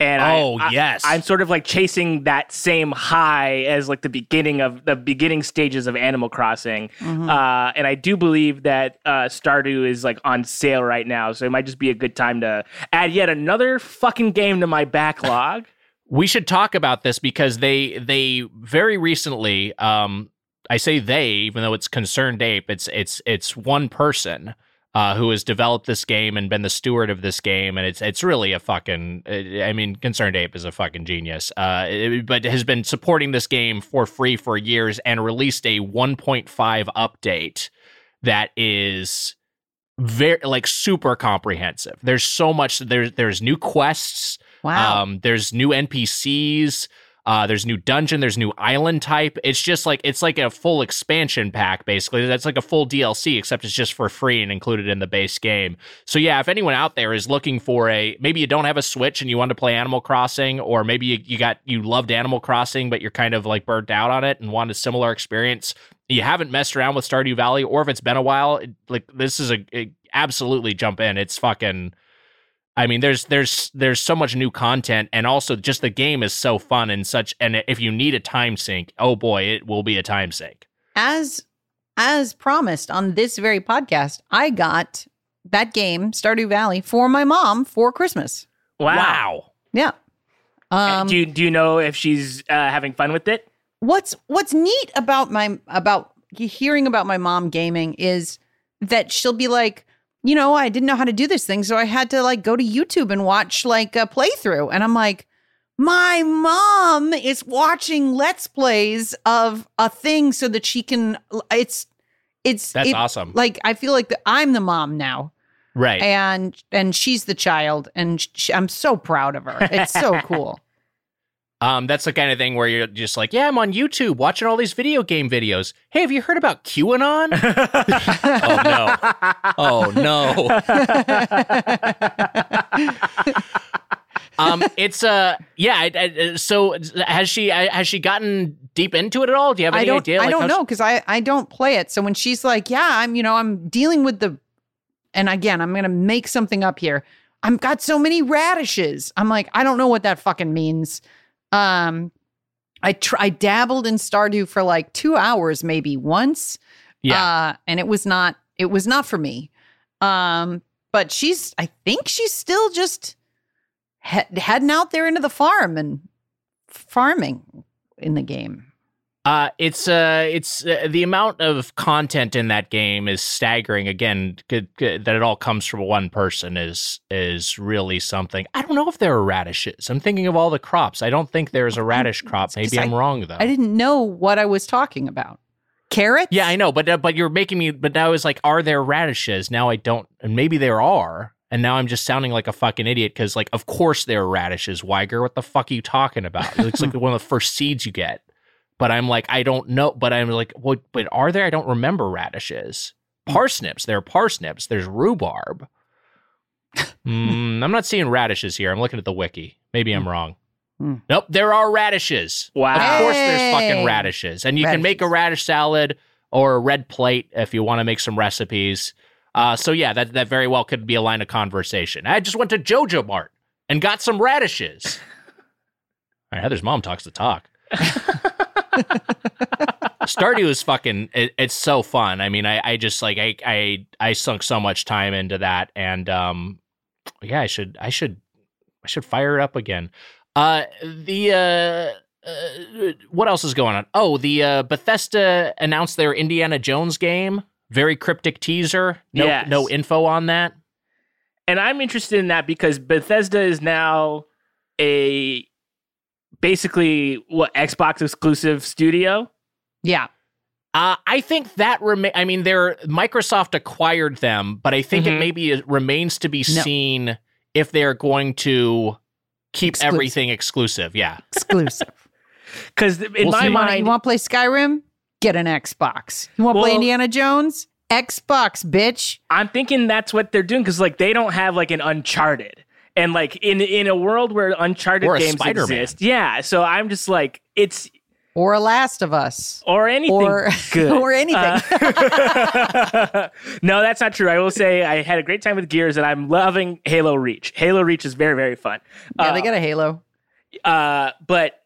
And
oh
I,
yes,
I'm sort of like chasing that same high as like the beginning of the beginning stages of Animal Crossing.
Mhm.
Uh, and I do believe that uh, Stardew is like on sale right now, so it might just be a good time to add yet another fucking game to my backlog.
we should talk about this because they they very recently um i say they even though it's concerned ape it's it's it's one person uh, who has developed this game and been the steward of this game, and it's it's really a fucking. I mean, Concerned Ape is a fucking genius, uh, it- but has been supporting this game for free for years and released a 1.5 update that is very like super comprehensive. There's so much. There's there's new quests.
wow.
Um, there's new NPCs. Uh, there's new dungeon. There's new island type. It's just like it's like a full expansion pack, basically. That's like a full DLC, except it's just for free and included in the base game. So yeah, if anyone out there is looking for a maybe you don't have a Switch and you want to play Animal Crossing, or maybe you, you got you loved Animal Crossing but you're kind of like burnt out on it and want a similar experience, you haven't messed around with Stardew Valley, or if it's been a while, like this is a, a absolutely jump in. It's fucking. I mean, there's there's there's so much new content, and also just the game is so fun and such. And if you need a time sink, oh boy, it will be a time sink.
as as promised on this very podcast, I got that game, Stardew Valley, for my mom for Christmas.
Wow.
Yeah.
Uh,
Um,
do you do you know if she's uh, having fun with it?
what's what's neat about my about hearing about my mom gaming is that she'll be like you know i didn't know how to do this thing so i had to like go to youtube and watch like a playthrough. And i'm like my mom is watching let's plays of a thing so that she can it's it's
That's
it-
awesome,
like i feel like the, i'm the mom now.
Right?
and and she's the child and sh i'm so proud of her. It's so cool
Um, that's the kind of thing where you're just like, yeah, I'm on YouTube watching all these video game videos. Hey, have you heard about QAnon? oh no, oh no. Um, it's uh, yeah. I, I, so has she uh, has she gotten deep into it at all? Do you have any
I don't.
idea?
I don't know because I I don't play it. So when she's like, "Yeah, I'm," you know, I'm dealing with the, and again, I'm gonna make something up here. I've got so many radishes. I'm like, I don't know what that fucking means. Um, I tr- I dabbled in Stardew for like two hours, maybe once.
Yeah.
Uh, and it was not. It was not for me. Um, but she's. I think she's still just he- heading out there into the farm and farming in the game.
Uh, it's uh, it's uh, the amount of content in that game is staggering. Again, good, good, that it all comes from one person is is really something. I don't know if there are radishes. I'm thinking of all the crops. I don't think there's a radish crop. Maybe
I-
I'm wrong though.
I didn't know what I was talking about. Carrots?
Yeah, I know, but uh, but you're making me. But now it's like, are there radishes? Now I don't, and maybe there are, and now I'm just sounding like a fucking idiot because, like, of course there are radishes. Wiger, what the fuck are you talking about? It looks like one of the first seeds you get. But I'm like, I don't know. But I'm like, what? But are there? I don't remember radishes. Parsnips. There are parsnips. There's rhubarb. Mm, I'm not seeing radishes here. I'm looking at the wiki. Maybe I'm wrong.
Hmm.
Nope, there are radishes.
Wow.
Of course, there's fucking radishes, and you can make a radish salad or a red plate if you want to make some recipes. Uh, so yeah, that that very well could be a line of conversation. I just went to Joja Mart and got some radishes. All right, Heather's mom talks the talk. Stardew is fucking. It, it's so fun. I mean, I, I just like I I I sunk so much time into that, and um, yeah, I should I should I should fire it up again. Uh, the uh, uh, what else is going on? Oh, the uh, Bethesda announced their Indiana Jones game. Very cryptic teaser. No,
Yes.
no info on that.
and I'm interested in that because Bethesda is now a basically what Xbox exclusive studio.
Yeah.
Uh, I think that remain. I mean, they're Microsoft acquired them, but I think it
Mhm.
maybe it remains to be
No.
seen if they're going to keep
Exclusive.
everything exclusive. Yeah,
Exclusive.
Because in
We'll
my
see.
you want to play Skyrim? Get an Xbox. You want to play Indiana Jones? Xbox, bitch.
I'm thinking that's what they're doing because like they don't have like an Uncharted, and like in in a world where Uncharted
Or
games
Spider-Man.
exist, yeah. So I'm just like it's
Or a Last of Us.
or anything
Or
good
or anything.
Uh, no, that's not true. I will say I had a great time with Gears, and I'm loving Halo Reach. Halo Reach is very very fun.
yeah, they
Uh,
got a Halo.
Uh, but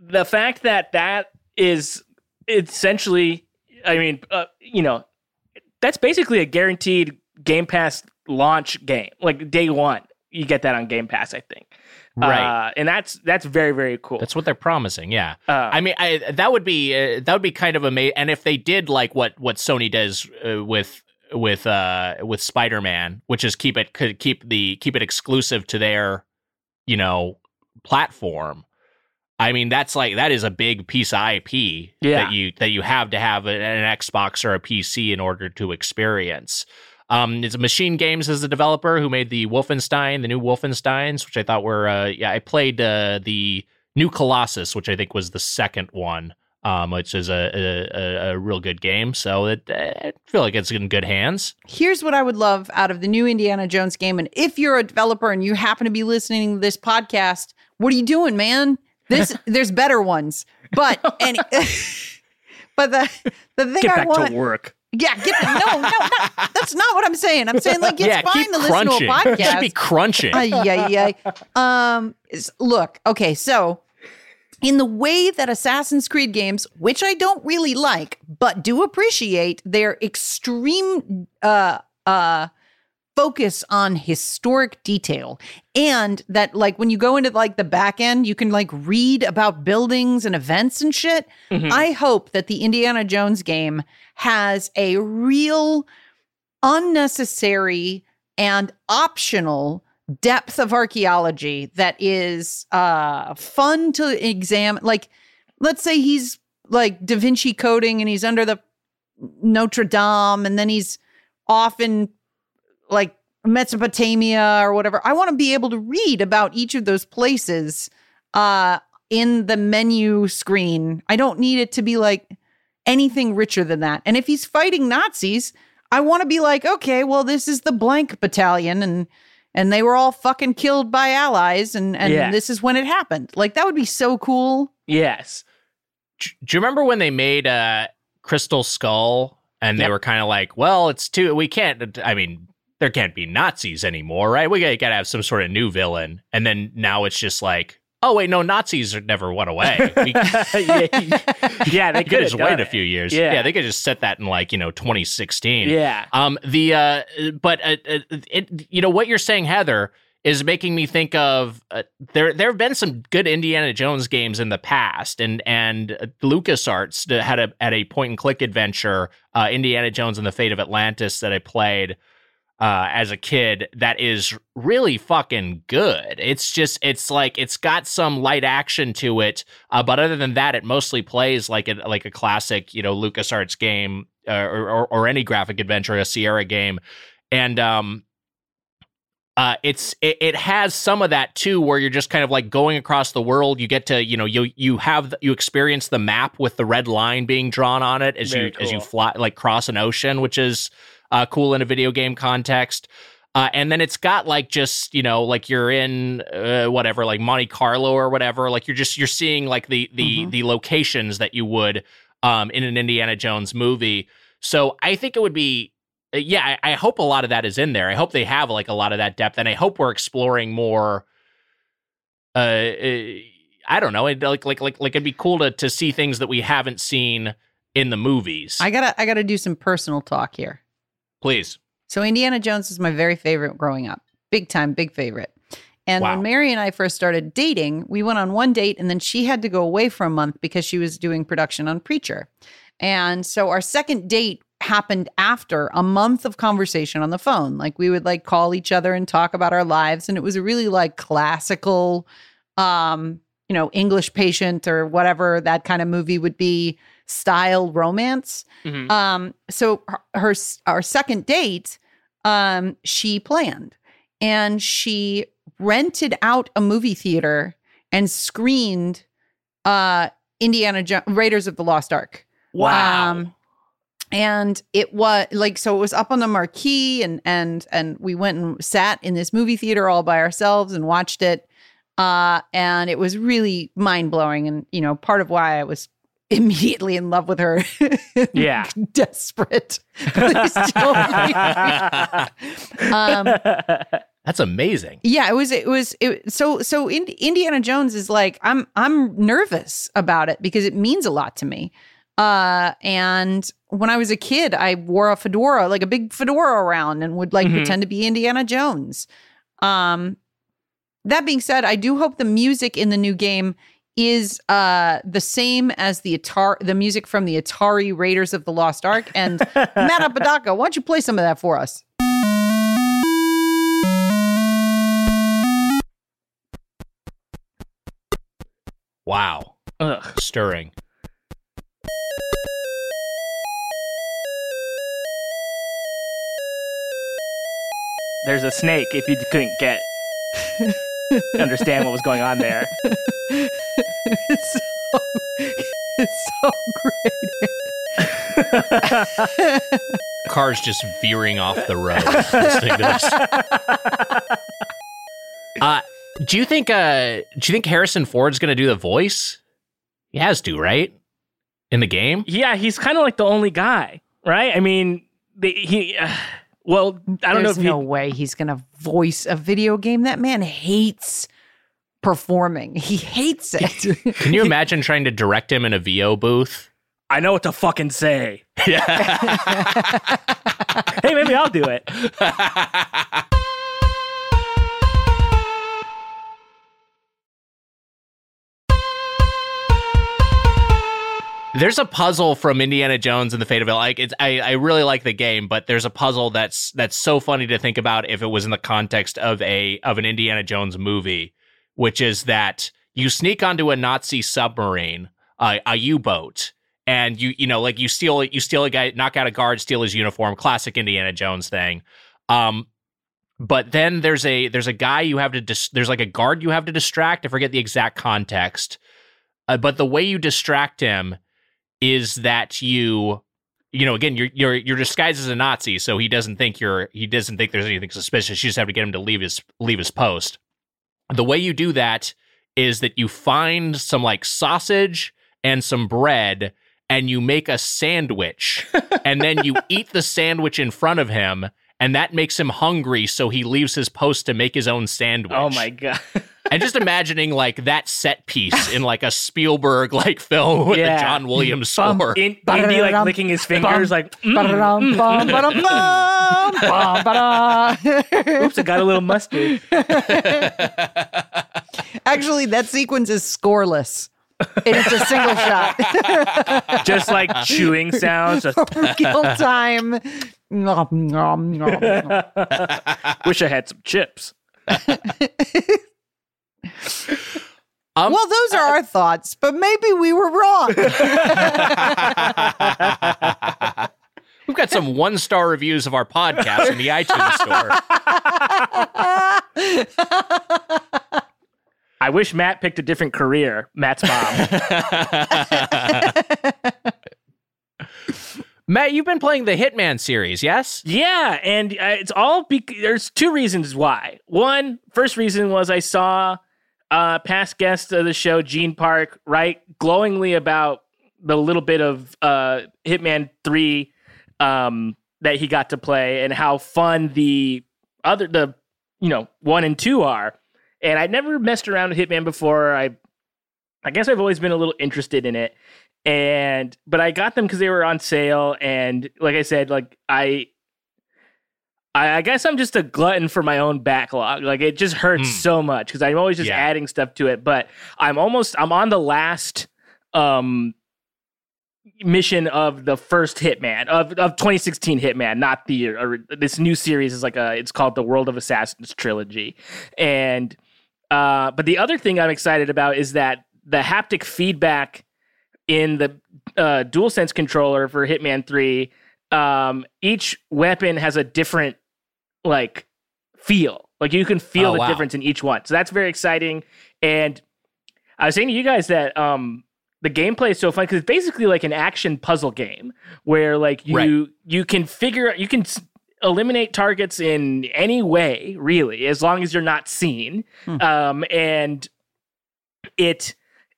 the fact that that is essentially, I mean, uh, you know, that's basically a guaranteed Game Pass launch game, like day one. You get that on Game Pass, I think.
right.
Uh, and that's that's very very cool.
That's what they're promising. Yeah.
uh,
I mean, I, that would be uh, that would be kind of amazing. And if they did like what what Sony does uh, with with uh with Spider Man, which is keep it could keep the keep it exclusive to their you know platform. I mean, that's like that is a big piece of IP
Yeah.
that you that you have to have an, an Xbox or a PC in order to experience. Um, it's Machine Games as the developer who made the Wolfenstein, the new Wolfensteins, which I thought were uh, yeah. I played uh, the new Colossus, which I think was the second one, um, which is a a, a, a real good game. So it, I feel like it's in good hands.
Here's what I would love out of the new Indiana Jones game. And if you're a developer and you happen to be listening to this podcast, what are you doing, man? This there's better ones. But any but the the thing
get
I
back
want
to work.
Yeah, get the, no, no, not, that's not what I'm saying. I'm saying like it's
yeah,
fine to listen to a
crunching. You should
podcast.
be crunching.
Ay, yeah, ay. Um, look, okay, so in the way that Assassin's Creed games, which I don't really like, but do appreciate their extreme uh uh focus on historic detail and that like when you go into like the back end you can like read about buildings and events and shit
Mhm.
i hope that the indiana jones game has a real unnecessary and optional depth of archaeology that is uh fun to examine like let's say he's like da vinci coding and he's under the notre dame and then he's off in like mesopotamia or whatever i want to be able to read about each of those places uh in the menu screen. I don't need it to be like anything richer than that. And if he's fighting nazis i want to be like okay well this is the blank battalion and and they were all fucking killed by allies and and
Yeah.
this is when it happened. Like that would be so cool.
Yes.
do you remember when they made uh crystal skull and they were kind of like well it's too we can't i mean there can't be nazis anymore right we gotta, gotta have some sort of new villain and then now it's just like oh wait no nazis never went away we,
yeah, yeah, they could
just wait a few years
Yeah.
yeah they could just set that in like you know 2016
Yeah.
um the uh but uh, uh, it you know what you're saying heather is making me think of uh, there. There have been some good Indiana Jones games in the past, and and LucasArts had a had a point and click adventure, uh, Indiana Jones and the Fate of Atlantis, that I played uh, as a kid. That is really fucking good. It's just it's like it's got some light action to it, uh, but other than that, it mostly plays like a like a classic, you know, LucasArts game uh, or, or or any graphic adventure, a Sierra game, and um uh, it's it, it, has some of that too, where you're just kind of like going across the world. You get to you know you you have you experience the map with the red line being drawn on it as
Very
you
cool.
as you fly like cross an ocean, which is uh, cool in a video game context. Uh, and then it's got like just you know like you're in uh, whatever like Monte Carlo or whatever. Like you're just you're seeing like the the
Mhm.
the locations that you would um, in an Indiana Jones movie. So I think it would be uh, yeah, I, I hope a lot of that is in there. I hope they have like a lot of that depth, and I hope we're exploring more. Uh, uh, I don't know. It, like, like, like, like, it'd be cool to to see things that we haven't seen in the movies.
I gotta I gotta do some personal talk here.
Please,
So Indiana Jones is my very favorite growing up. Big time, big favorite. And
Wow.
when Mary and I first started dating, we went on one date and then she had to go away for a month because she was doing production on Preacher. And so our second date happened after a month of conversation on the phone. Like we would like call each other and talk about our lives and it was a really like classical um, you know, English patient or whatever that kind of movie would be style romance.
Mhm.
Um, so her, her our second date, um, she planned and she rented out a movie theater and screened uh Indiana jo- Raiders of the Lost Ark.
wow.
Um, and it was like so it was up on the marquee and and and we went and sat in this movie theater all by ourselves and watched it uh and it was really mind-blowing and you know part of why I was immediately in love with her
Yeah.
desperate Please don't leave me. um
That's amazing.
yeah it was it was it so so in, indiana jones is like i'm i'm nervous about it because it means a lot to me uh and when i was a kid i wore a fedora like a big fedora around and would like
Mhm.
pretend to be indiana jones um that being said i do hope the music in the new game is uh the same as the Atari the music from the Atari Raiders of the Lost Ark and Matt Apodaca, why don't you play some of that for us?
Wow,
Ugh.
stirring.
There's a snake. If you couldn't get understand what was going on there.
it's so it's so great.
Car's just veering off the road. listening to this. Uh, do you think? Uh, do you think Harrison Ford's going to do the voice? He has to, right? In the game.
yeah, he's kind of like the only guy, right? I mean, the, he. Uh, well, I don't
There's
know if
no
he,
way he's gonna voice a video game. That man hates performing. He hates it.
Can you imagine trying to direct him in a VO booth?
I know what to fucking say.
Yeah.
Hey, maybe I'll do it.
There's a puzzle from Indiana Jones and the Fate of it. Like it's, I, I really like the game, but there's a puzzle that's that's so funny to think about if it was in the context of a of an Indiana Jones movie, which is that you sneak onto a Nazi submarine, uh, a U-boat, and you you know like you steal you steal a guy, knock out a guard, steal his uniform, classic Indiana Jones thing. Um, but then there's a there's a guy you have to dis- there's like a guard you have to distract. I forget the exact context, uh, but the way you distract him is that you you know again you're you're you're disguised as a Nazi, so he doesn't think you're he doesn't think there's anything suspicious. You just have to get him to leave his leave his post. The way you do that is that you find some like sausage and some bread and you make a sandwich and then you eat the sandwich in front of him and that makes him hungry so he leaves his post to make his own sandwich
Oh my god.
and just imagining like that set piece in like a Spielberg like film with
Yeah.
the John Williams score.
In, Indy like licking his fingers, like, mm,
Ba-da-dum, bum, ba-dum, bum, bum, ba-da.
oops, I got a little mustard.
Actually, that sequence is scoreless. It's a single shot.
Just like chewing sounds. Just,
Kill time. Nom, nom, nom, nom.
wish I had some chips.
Um,
Well, those are our thoughts, but maybe we were wrong.
We've got some one star reviews of our podcast in the iTunes store.
I wish Matt picked a different career. Matt's mom.
Matt, you've been playing the Hitman series, yes?
Yeah, and uh, it's all bec there's two reasons why. One, first reason was I saw uh past guest of the show Gene Park write glowingly about the little bit of uh Hitman 3 um that he got to play and how fun the other the you know, 1 and 2 are. And I'd never messed around with Hitman before. I I guess I've always been a little interested in it and but I got them because they were on sale, and like I said, like I, I, I guess I'm just a glutton for my own backlog. Like it just hurts
Mm.
so much because I'm always just
Yeah.
adding stuff to it. But I'm almost I'm on the last um mission of the first Hitman of of 2016 Hitman, not the or this new series is like a it's called the World of Assassins trilogy, and uh, but the other thing I'm excited about is that the haptic feedback in the uh, DualSense controller for Hitman 3, um, each weapon has a different like feel. Like you can feel
Oh,
the
wow.
difference in each one. So that's very exciting. And I was saying to you guys that um, the gameplay is so fun because it's basically like an action puzzle game where like you
Right.
you can figure you can eliminate targets in any way really as long as you're not seen
Hmm.
um, and it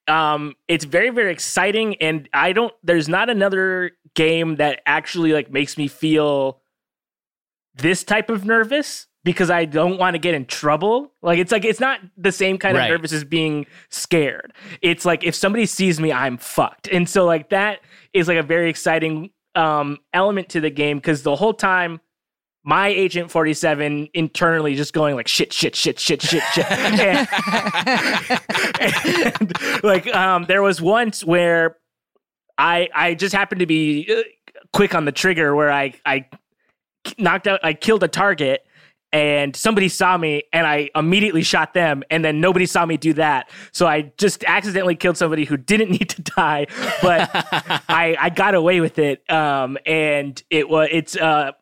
um it's very very exciting and i don't there's not another game that actually like makes me feel this type of nervous because i don't want to get in trouble. Like it's like it's not the same kind
Right.
of nervous as being scared. It's like if somebody sees me i'm fucked. And so like that is like a very exciting um element to the game because the whole time my agent 47 internally just going like shit shit shit shit shit shit. And, and, like um there was once where i i just happened to be uh, quick on the trigger where i i knocked out i killed a target and somebody saw me and I immediately shot them and then nobody saw me do that. So I just accidentally killed somebody who didn't need to die, but I I got away with it. Um and it was it's uh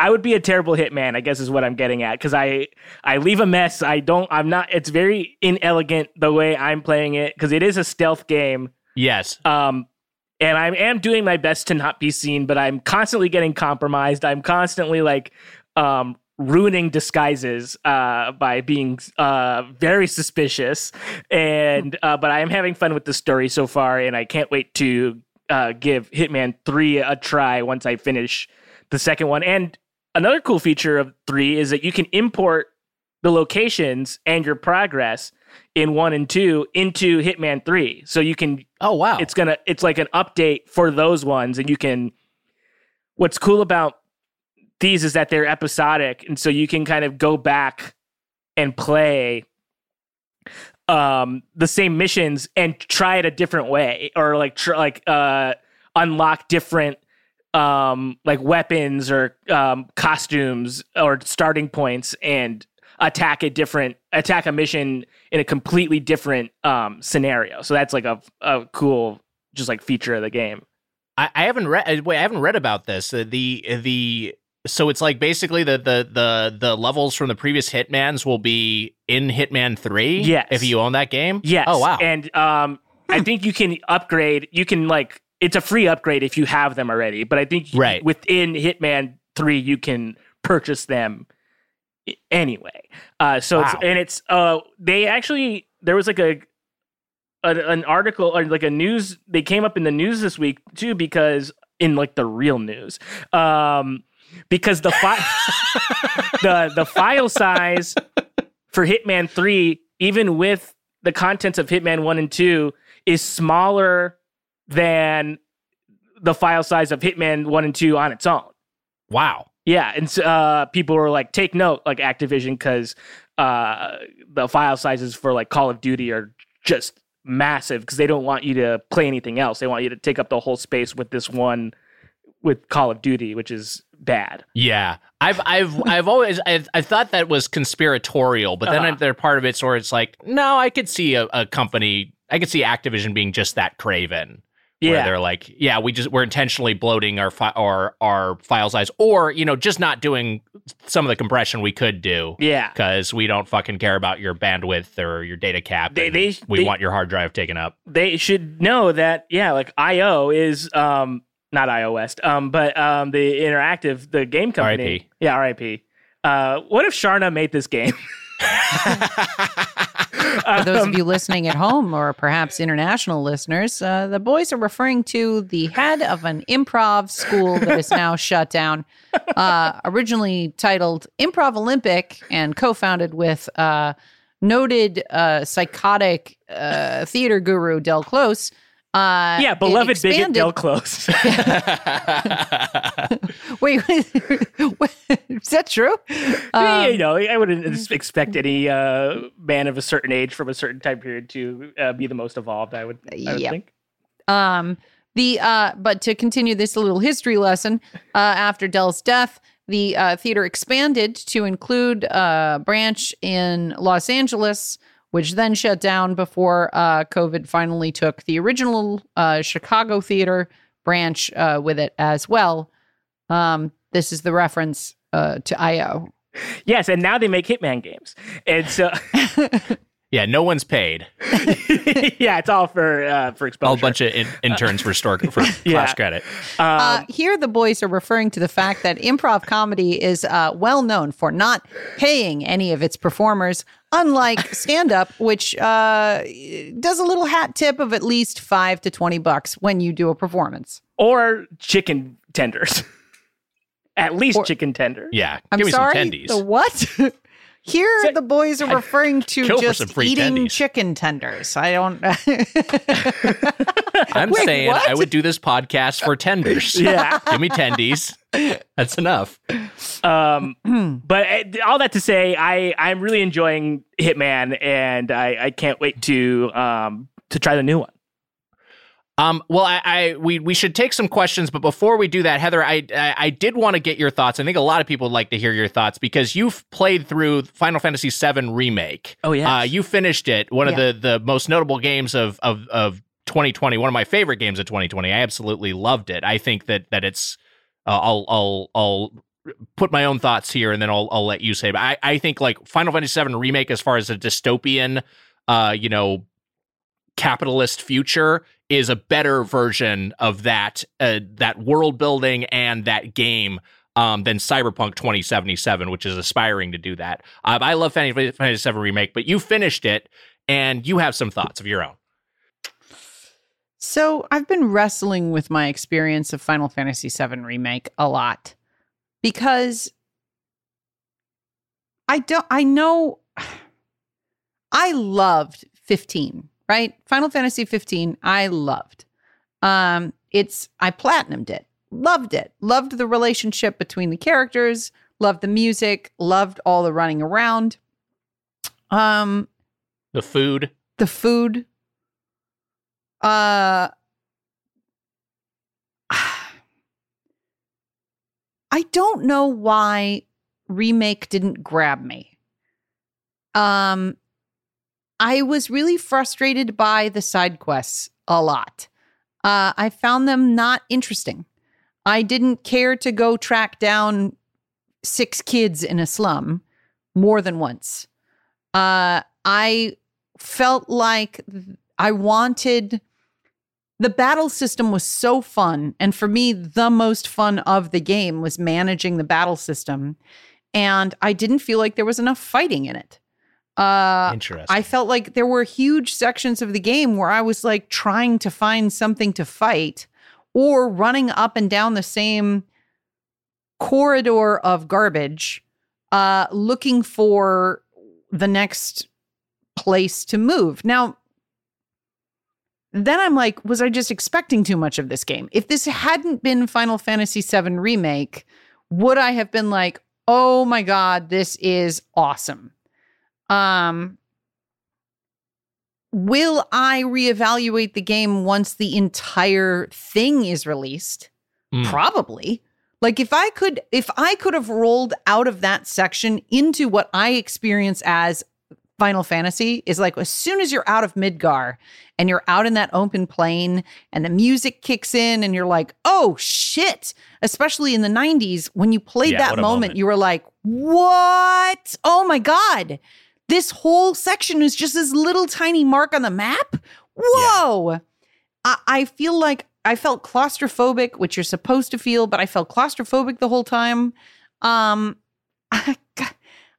I would be a terrible hitman, I guess is what I'm getting at cuz I I leave a mess. I don't I'm not it's very inelegant the way I'm playing it cuz it is a stealth game.
yes.
Um, and I am doing my best to not be seen, but I'm constantly getting compromised. I'm constantly like um, ruining disguises uh, by being uh, very suspicious. And uh, but I am having fun with the story so far, and I can't wait to uh, give Hitman Three a try once I finish the second one. And another cool feature of three is that you can import the locations and your progress in one and two into Hitman 3. So you can
Oh wow.
it's gonna it's like an update for those ones and you can what's cool about these is that they're episodic and so you can kind of go back and play um the same missions and try it a different way or like tr- like uh unlock different um like weapons or um costumes or starting points and attack a different attack a mission in a completely different um scenario so that's like a, a cool just like feature of the game
I, I haven't read. Wait, I haven't read about this. Uh, the the so it's like basically the the the the levels from the previous Hitman's will be in Hitman Three.
Yes.
if you own that game.
yes
Oh wow.
and um i think you can upgrade you can like it's a free upgrade if you have them already but i think
Right.
within hitman 3 you can purchase them anyway uh so it's and it's uh they actually there was like a an, an article or like a news they came up in the news this week too because in like the real news um because the fi- the the file size for Hitman 3 even with the contents of Hitman 1 and 2 is smaller than the file size of Hitman 1 and 2 on its own.
Wow.
Yeah, and uh, people were like, take note, like Activision, because uh, the file sizes for like Call of Duty are just massive because they don't want you to play anything else. They want you to take up the whole space with this one with Call of Duty, which is bad.
Yeah, I've I've I've always I've, I thought that was conspiratorial, but then
Uh-huh.
they're part of it, so it's like, no, I could see a, a company, I could see Activision being just that craven. Where
Yeah,
they're like, yeah, we just we're intentionally bloating our fi- our our file size, or you know, just not doing some of the compression we could do
yeah.
because we don't fucking care about your bandwidth or your data cap.
They- they-
we
they-
want your hard drive taken up.
They should know that. Yeah, like IO is um not iOS, um, but um the interactive the game company.
RIP.
Yeah, RIP. Uh, what if Charna made this game?
For those of you listening at home or perhaps international listeners, uh, the boys are referring to the head of an improv school that is now shut down. Uh, originally titled Improv Olympic and co founded with uh, noted uh, psychotic uh, theater guru Del Close. Uh,
yeah, beloved bigot
expanded-
Del Close.
Wait, wait, is that true? Um,
you know, I wouldn't expect any uh, man of a certain age from a certain time period to uh, be the most evolved. I would, I would
Yep.
think.
Um, the uh, but to continue this little history lesson, uh, after Del's death, the uh, theater expanded to include a branch in Los Angeles, which then shut down before uh, COVID finally took the original uh, Chicago theater branch uh, with it as well. Um, this is the reference uh, to IO.
Yes, and now they make Hitman games, and so
yeah, no one's paid.
yeah, it's all for uh, for exposure.
All a bunch of in- interns for store for
Yeah.
class credit.
Um,
Uh, here, the boys are referring to the fact that improv comedy is uh, well known for not paying any of its performers, unlike stand up, which uh, does a little hat tip of at least five to 20 bucks when you do a performance.
or chicken tenders. At least
Or-
chicken tenders.
Yeah,
I'm
give me
sorry.
some tendies.
The what? Here,
So-
the boys are referring to just eating
tendies.
chicken tenders. I don't.
I'm
Wait,
saying
what?
I would do this podcast for tenders.
Yeah.
give me tendies. That's enough.
Um, but uh, all that to say, I I'm really enjoying Hitman, and I I can't wait to um to try the new one.
Um, well, I, I we we should take some questions, but before we do that, Heather, I I, I did want to get your thoughts. I think a lot of people would like to hear your thoughts because you've played through Final Fantasy VII remake.
Oh yeah,
Uh, you finished it. One
Yeah.
of the the most notable games of of of 2020. One of my favorite games of 2020. I absolutely loved it. I think that that it's. Uh, I'll I'll I'll put my own thoughts here, and then I'll I'll let you say. But I I think like Final Fantasy VII remake, as far as a dystopian, uh, you know, capitalist future is a better version of that uh, that world building and that game um, than Cyberpunk 2077, which is aspiring to do that. Uh, I love Final Fantasy VII remake, but you finished it and you have some thoughts of your own.
So I've been wrestling with my experience of Final Fantasy VII Remake a lot because I don't, I know I loved 15, right? Final Fantasy 15, I loved. Um, it's, I platinumed it, loved it, loved the relationship between the characters, loved the music, loved all the running around. Um,
The food,
the food uh I don't know why remake didn't grab me. Um I was really frustrated by the side quests a lot. Uh I found them not interesting. I didn't care to go track down six kids in a slum more than once. Uh I felt like I wanted the battle system was so fun. And for me, the most fun of the game was managing the battle system. And I didn't feel like there was enough fighting in it. Uh,
interesting.
I felt like there were huge sections of the game where I was like trying to find something to fight or running up and down the same corridor of garbage, uh, looking for the next place to move. Now, then I'm like, was I just expecting too much of this game? If this hadn't been Final Fantasy VII Remake, would I have been like, oh my God, this is awesome? Um, will I reevaluate the game once the entire thing is released?
Mm.
Probably. Like if I could if I could have rolled out of that section into what I experience as Final Fantasy is like as soon as you're out of Midgar and you're out in that open plain and the music kicks in and you're like, "Oh shit." Especially in the 90s when you played
Yeah,
that moment,
moment.
you were like, "What? Oh my god." This whole section is just this little tiny mark on the map? Whoa. I, I feel like I felt claustrophobic, which you're supposed to feel, but I felt claustrophobic the whole time. Um, I,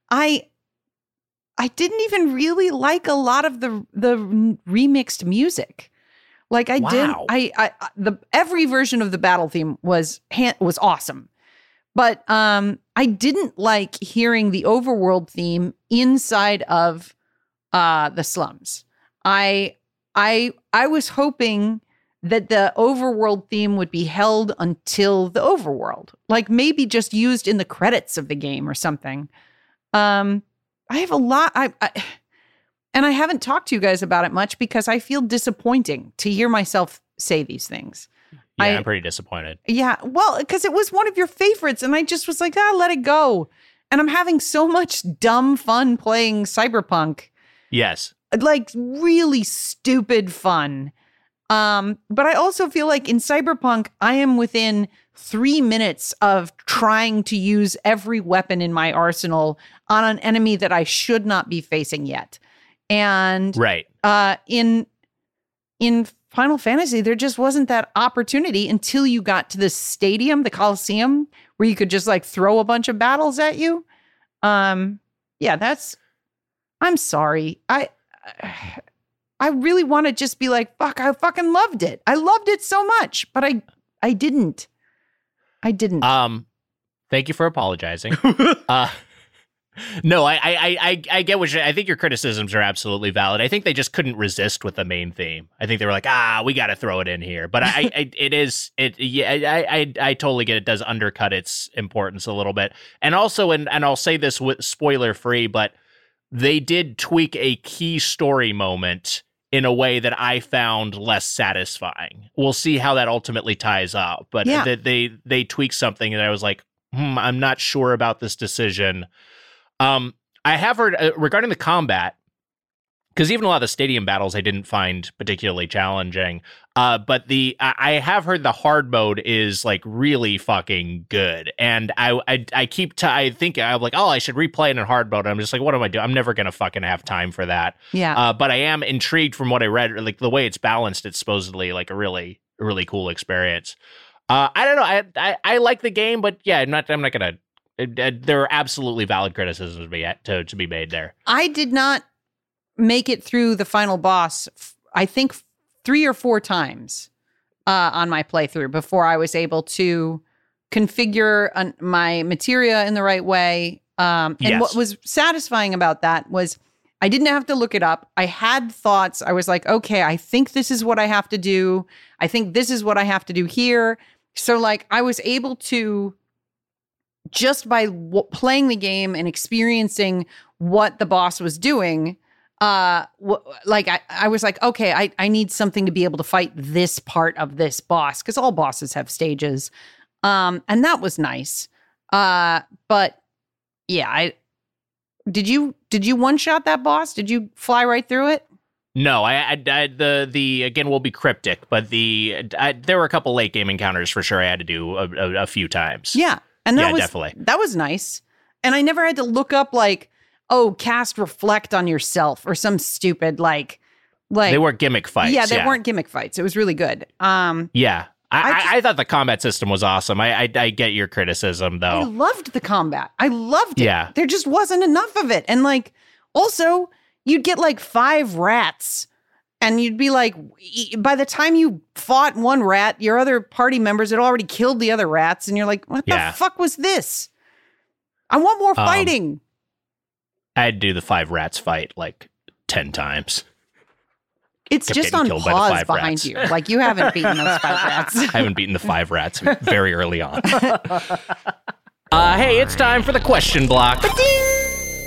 I, I didn't even really like a lot of the the remixed music. Like I did,
Wow.
I, I, I- the every version of the battle theme was was awesome, but um, I didn't like hearing the overworld theme inside of uh the slums. I, I, I was hoping that the overworld theme would be held until the overworld like maybe just used in the credits of the game or something um i have a lot I, I and i haven't talked to you guys about it much because i feel disappointing to hear myself say these things
Yeah,
I-
I'm pretty disappointed.
yeah well because it was one of your favorites and i just was like ah let it go and i'm having so much dumb fun playing cyberpunk
Yes.
like really stupid fun. Um, but I also feel like in Cyberpunk, I am within three minutes of trying to use every weapon in my arsenal on an enemy that I should not be facing yet. And
Right.
uh, in in Final Fantasy, there just wasn't that opportunity until you got to the stadium, the Coliseum, where you could just like throw a bunch of battles at you. Um, yeah, that's. I'm sorry. I I really want to just be like, fuck, I fucking loved it. I loved it so much, but I I didn't. I didn't.
Um, thank you for apologizing. uh, no, I, I, I, I- get what. I think your criticisms are absolutely valid. I think they just couldn't resist with the main theme. I think they were like, ah, we got to throw it in here. But I, I, it is, it, yeah, I, I, I totally get it. Does undercut its importance a little bit, and also, and and I'll say this with spoiler free, but they did tweak a key story moment in a way that I found less satisfying. We'll see how that ultimately ties up, but
Yeah.
that they they tweaked something and I was like, hmm, I'm not sure about this decision. Um, I have heard uh, regarding the combat because even a lot of the stadium battles I didn't find particularly challenging. Uh, but the I, I have heard the hard mode is like really fucking good, and I I, I keep t- I think I'm like oh I should replay it in hard mode. I'm just like what am I doing? I'm never gonna fucking have time for that.
yeah.
Uh, but I am intrigued from what I read, like the way it's balanced. It's supposedly like a really, really cool experience. Uh, I don't know. I, I I like the game, but yeah, I'm not. I'm not gonna. Uh, uh, there are absolutely valid criticisms to be to, to be made there.
I did not make it through the final boss. f- I think three or four times uh, on my playthrough before I was able to configure an, my materia in the right way. Um, and
Yes.
what was satisfying about that was I didn't have to look it up. I had thoughts. I was like, okay, I think this is what I have to do. I think this is what I have to do here. So, like, I was able to just by w- playing the game and experiencing what the boss was doing uh w- like I, I was like okay I, I need something to be able to fight this part of this boss because all bosses have stages um and that was nice uh but yeah i did you did you one shot that boss did you fly right through it
No, I, I, I the the again will be cryptic, but the I, there were a couple late game encounters for sure. I had to do a, a, a few times.
yeah and that
Yeah,
was
definitely.
that was nice and i never had to look up like oh cast reflect on yourself or some stupid like like
they were gimmick fights.
yeah, they weren't gimmick fights. It was really good. Um,
Yeah, I,
I
I,
just-
I thought the combat system was awesome. I, I, I get your criticism though.
I loved the combat. I loved it.
Yeah.
There just wasn't enough of it. And like, also, you'd get like five rats, and you'd be like, by the time you fought one rat, your other party members had already killed the other rats, and you're like, what
Yeah.
the fuck was this? I want more
Um,
fighting.
i'd do the five rats fight like ten times.
It's
Kept
just on
killed by
pause behind
rats.
you. Like you haven't beaten those five rats.
I haven't beaten the five rats very early on. uh, hey, it's time for the question block.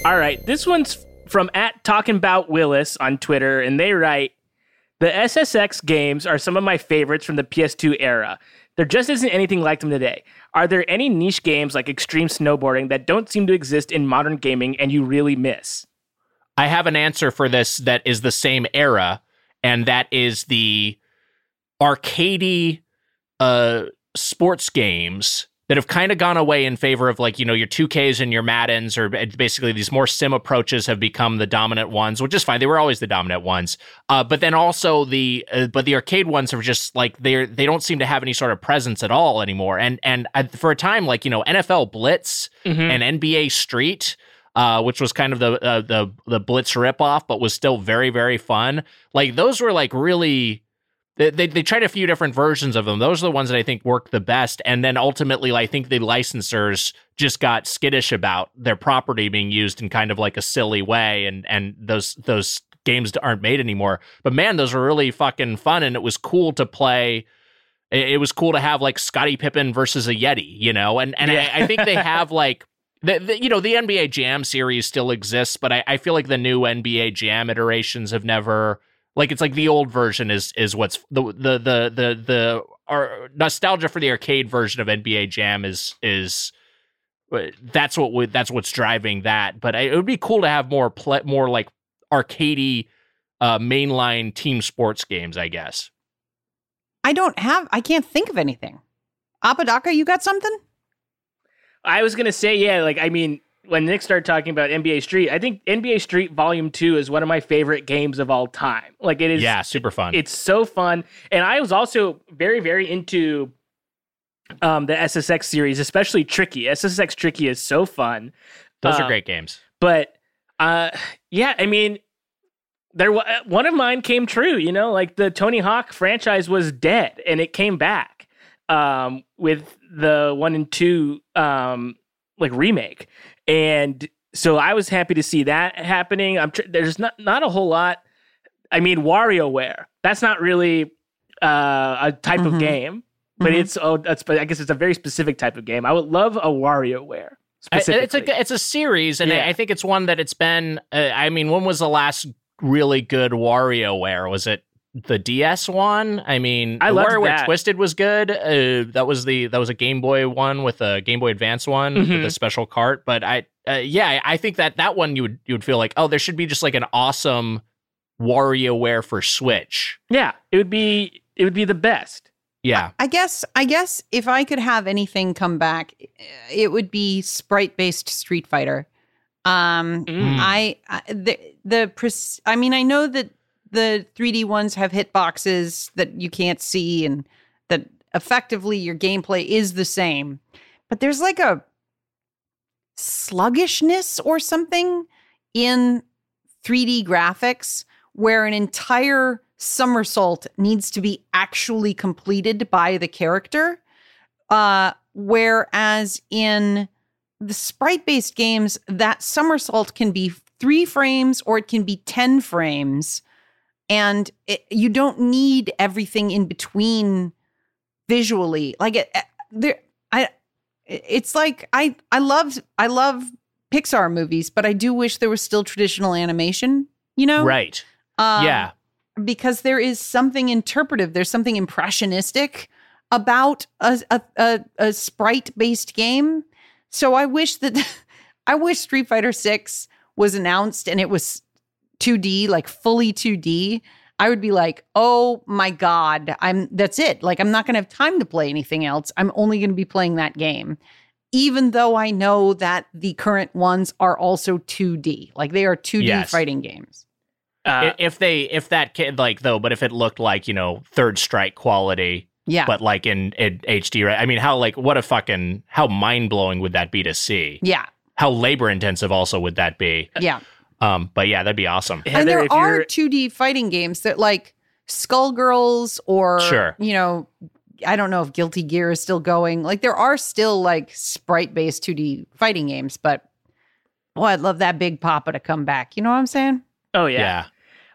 All right, this one's from at Talking About Willis on Twitter, and they write, "The SSX games are some of my favorites from the PS2 era. There just isn't anything like them today. Are there any niche games like extreme snowboarding that don't seem to exist in modern gaming and you really miss?"
I have an answer for this that is the same era, and that is the arcadey uh, sports games that have kind of gone away in favor of like you know your 2Ks and your Maddens, or basically these more sim approaches have become the dominant ones, which is fine. They were always the dominant ones, uh, but then also the uh, but the arcade ones are just like they're they don't seem to have any sort of presence at all anymore. And and for a time, like you know NFL Blitz and NBA Street uh, which was kind of the uh, the the Blitz ripoff, but was still very very fun. Like those were like really. They, they, they tried a few different versions of them. Those are the ones that I think worked the best. And then ultimately, I think the licensors just got skittish about their property being used in kind of like a silly way, and and those those games aren't made anymore. But man, those were really fucking fun, and it was cool to play. It, it was cool to have like Scottie Pippen versus a Yeti, you know, and and
Yeah.
I, I think they have like the, the you know the NBA Jam series still exists, but I, I feel like the new NBA Jam iterations have never like it's like the old version is is what's the the the the the our nostalgia for the arcade version of NBA Jam is is uh, that's what would that's what's driving that. But I, it would be cool to have more play, more like arcadey uh, mainline team sports games, I guess.
I don't have. I can't think of anything. Apodaca, you got something?
I was gonna say, yeah, like I mean, when Nick started talking about NBA Street, I think NBA Street Volume Two is one of my favorite games of all time. Like it is,
yeah, super fun.
it's so fun, and I was also very, very into um, the SSX series, especially Tricky. SSX Tricky is so fun,
Those
uh,
are great games.
but uh, yeah, I mean. There, wa- one of mine came true. You know, like the Tony Hawk franchise was dead, and it came back um, with the one and two um, like remake, and so I was happy to see that happening. I'm tr- there's not not a whole lot. I mean, WarioWare. That's not really uh, a type of
Mhm.
game, but
Mhm.
it's oh, that's but I guess it's a very specific type of game. I would love a WarioWare.
I- It's a it's a series, and
Yeah.
I, I think it's one that it's been. Uh, I mean, when was the last really good WarioWare? Was it the DS one? I mean,
I
the
loved
WarioWare
that.
Twisted was good. Uh, that was the that was a Game Boy one with a Game Boy Advance one with
Mhm.
a special cart. But I, uh, yeah, I- I think that that one you would you would feel like, oh, there should be just like an awesome WarioWare for Switch.
yeah, it would be it would be the best.
Yeah,
I guess. I guess if I could have anything come back, it would be sprite-based Street Fighter. Um,
Mm.
I, I the the pres- I mean, I know that the 3D ones have hitboxes that you can't see, and that effectively your gameplay is the same. But there's like a sluggishness or something in 3D graphics where an entire somersault needs to be actually completed by the character. Uh, whereas in the sprite based games, that somersault can be three frames or it can be 10 frames. And it, you don't need everything in between visually. Like it, eh, there, I, it's like I, I love, I love Pixar movies, but I do wish there was still traditional animation. You know,
right.
Um,
yeah,
because there is something interpretive. There's something impressionistic about a a, a, a sprite based game. So I wish that I wish Street Fighter Six was announced and it was 2D, like fully 2D. I would be like, oh my god, I'm that's it. Like I'm not gonna have time to play anything else. I'm only gonna be playing that game. Even though I know that the current ones are also 2D, like they are 2D
Yes.
fighting games.
Uh,
if they if that kid like though, but if it looked like you know Third Strike quality.
Yeah.
but like in, in HD, right? I mean, how like what a fucking how mind blowing would that be to see?
yeah.
How labor intensive also would that be?
Yeah.
Um, but yeah, that'd be awesome.
and
Heather,
there are
you're
2D fighting games that like Skullgirls or
Sure.
you know, I don't know if Guilty Gear is still going. Like there are still like sprite based 2D fighting games, but boy, I'd love that Big Papa to come back. You know what I'm saying?
Oh yeah.
yeah.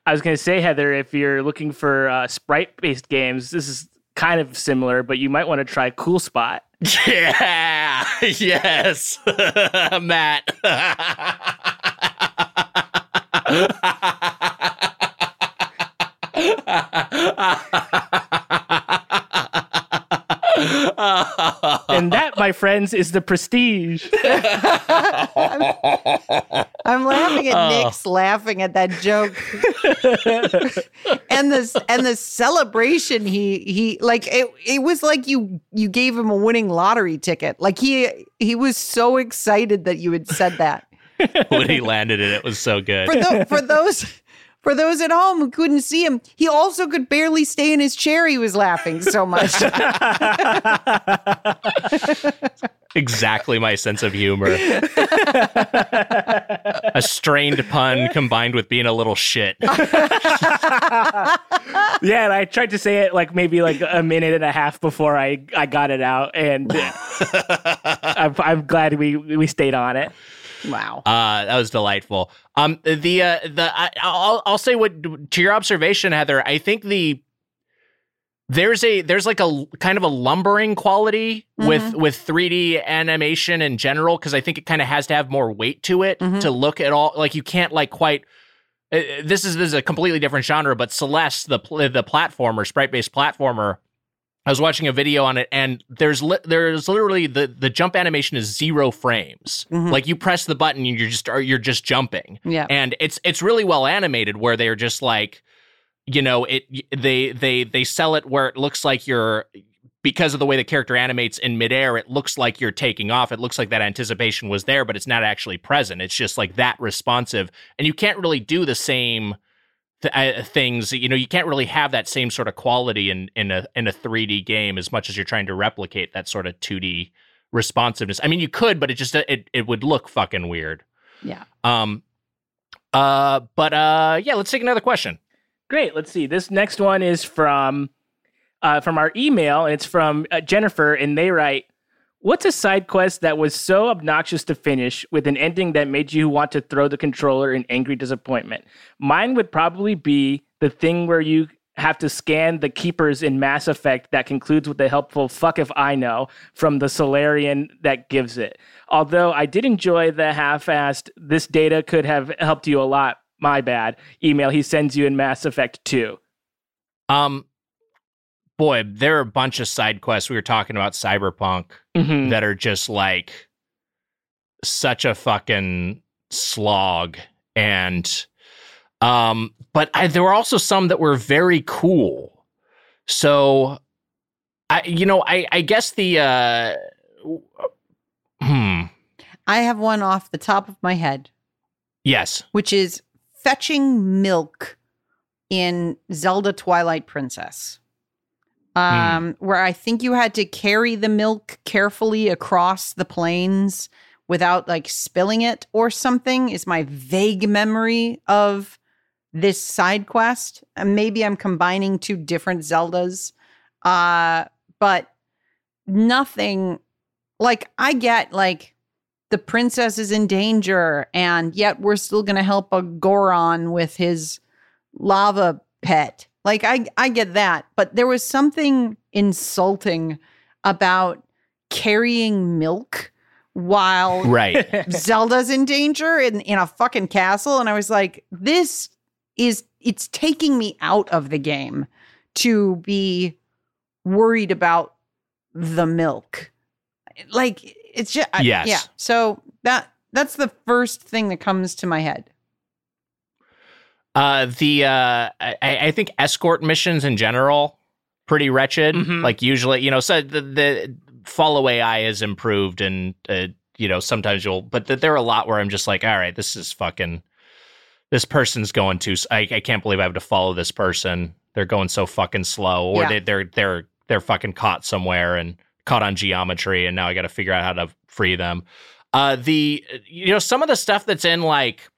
I was going to say, Heather, if you're looking for uh, sprite-based games, this is kind of similar, but you might want to try Cool Spot.
Yeah. Yes. Matt.
And that, my friends, is the prestige.
I'm laughing at
Oh.
Nick's laughing at that joke. and this and the celebration he he like it it was like you you gave him a winning lottery ticket. Like he he was so excited that you had said that.
when he landed it, it was so good.
For tho- for those for those at home who couldn't see him, he also could barely stay in his chair. He was laughing so much.
exactly my sense of humor. a strained pun combined with being a little shit.
yeah, and I tried to say it like maybe like a minute and a half before I, I got it out, and I'm, I'm glad we we stayed on it.
Wow.
Uh, that was delightful. Um, the uh, the I, I'll I'll say what to your observation, Heather. I think the there's a there's like a kind of a lumbering quality with with 3D animation in general because I think it kind of has to have more weight to it
Mhm.
to look at all like you can't like quite. uh, This is this is a completely different genre, but Celeste, the the platformer, sprite based platformer, I was watching a video on it, and there's li- there's literally the the jump animation is zero frames.
Mhm.
Like you press the button, and you're just you're just jumping,
Yeah.
and it's it's really well animated where they're just like, you know, it they they they sell it where it looks like you're because of the way the character animates in midair, it looks like you're taking off. It looks like that anticipation was there, but it's not actually present. It's just like that responsive, and you can't really do the same th- uh, things. You know, you can't really have that same sort of quality in in a in a 3D game as much as you're trying to replicate that sort of 2D responsiveness. I mean, you could, but it just it it would look fucking weird.
Yeah.
Um. Uh. But uh. Yeah. Let's take another question.
Great. Let's see. This next one is from uh, from our email, and it's from uh, Jennifer, and they write, "What's a side quest that was so obnoxious to finish with an ending that made you want to throw the controller in angry disappointment? Mine would probably be the thing where you." Have to scan the keepers in Mass Effect that concludes with the helpful "fuck if I know" from the Salarian that gives it. Although I did enjoy the half-assed "this data could have helped you a lot." My bad. Email he sends you in Mass Effect 2.
Um. Boy, there are a bunch of side quests. We were talking about Cyberpunk
Mhm.
that are just like such a fucking slog and um but I, there were also some that were very cool so i you know i i guess the uh hmm
I have one off the top of my head,
yes
which is fetching milk in Zelda Twilight Princess. Um, where I think you had to carry the milk carefully across the plains without like spilling it or something is my vague memory of this side quest. And maybe I'm combining two different Zeldas. Uh, but nothing like I get like the princess is in danger and yet we're still going to help a Goron with his lava pet. Like I I get that, but there was something insulting about carrying milk while
right
Zelda's in danger in, in a fucking castle. And I was like, this is, it's taking me out of the game to be worried about the milk. Like, it's just, I-
Yes.
yeah. So that, that's the first thing that comes to my head.
Uh the uh i i think escort missions in general pretty wretched
Mhm.
like usually you know so the, the follow ai is improved and uh, you know sometimes you'll but th- there are a lot where i'm just like all right this is fucking this person's going too I, I can't believe i have to follow this person they're going so fucking slow or
Yeah.
they, they're they're they're fucking caught somewhere and caught on geometry and now i gotta figure out how to free them uh the you know some of the stuff that's in like